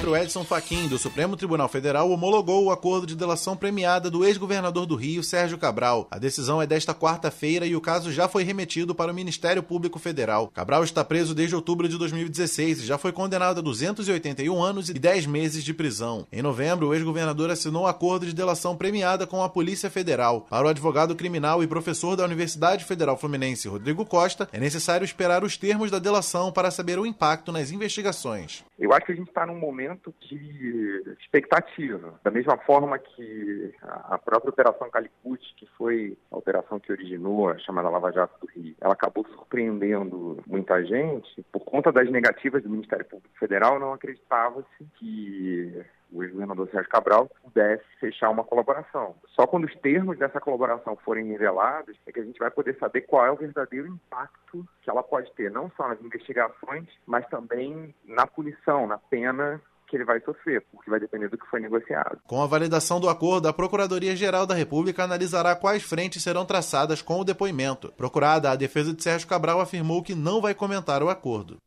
Speaker 37: ministro Edson Fachin, do Supremo Tribunal Federal, homologou o acordo de delação premiada do ex-governador do Rio, Sérgio Cabral. A decisão é desta quarta-feira e o caso já foi remetido para o Ministério Público Federal. Cabral está preso desde outubro de 2016 e já foi condenado a 281 anos e 10 meses de prisão. Em novembro, o ex-governador assinou um acordo de delação premiada com a Polícia Federal. Para o advogado criminal e professor da Universidade Federal Fluminense, Rodrigo Costa, é necessário esperar os termos da delação para saber o impacto nas investigações.
Speaker 38: Eu acho que a gente está num momento de expectativa. Da mesma forma que a própria Operação Calicut, que foi a operação que originou a chamada Lava Jato do Rio, ela acabou surpreendendo muita gente. Por conta das negativas do Ministério Público Federal, não acreditava-se que o ex-governador Sérgio Cabral pudesse fechar uma colaboração. Só quando os termos dessa colaboração forem revelados é que a gente vai poder saber qual é o verdadeiro impacto que ela pode ter, não só nas investigações, mas também na punição, na pena que ele vai sofrer, porque vai depender do que foi negociado.
Speaker 37: Com a validação do acordo, a Procuradoria-Geral da República analisará quais frentes serão traçadas com o depoimento. Procurada, a defesa de Sérgio Cabral afirmou que não vai comentar o acordo.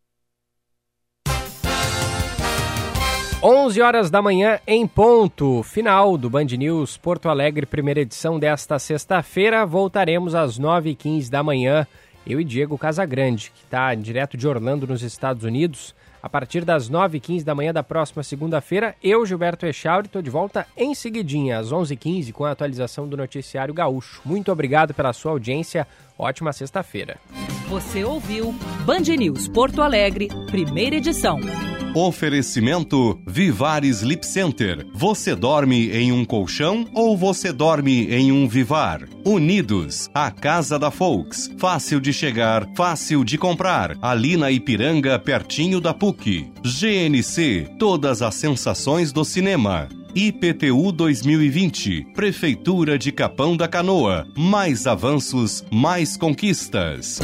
Speaker 4: 11 horas da manhã em ponto, final do Band News Porto Alegre, primeira edição desta sexta-feira. Voltaremos às 9h15 da manhã, eu e Diego Casagrande, que está direto de Orlando, nos Estados Unidos. A partir das 9h15 da manhã da próxima segunda-feira, eu, Gilberto Echauri, estou de volta em seguidinha, às 11h15, com a atualização do Noticiário Gaúcho. Muito obrigado pela sua audiência. Ótima sexta-feira.
Speaker 1: Você ouviu Band News Porto Alegre, primeira edição.
Speaker 2: Oferecimento Vivar Sleep Center. Você dorme em um colchão ou você dorme em um Vivar? Unidos, a casa da Folks. Fácil de chegar, fácil de comprar. Ali na Ipiranga, pertinho da PUC. GNC, todas as sensações do cinema. IPTU 2020, Prefeitura de Capão da Canoa. Mais avanços, mais conquistas.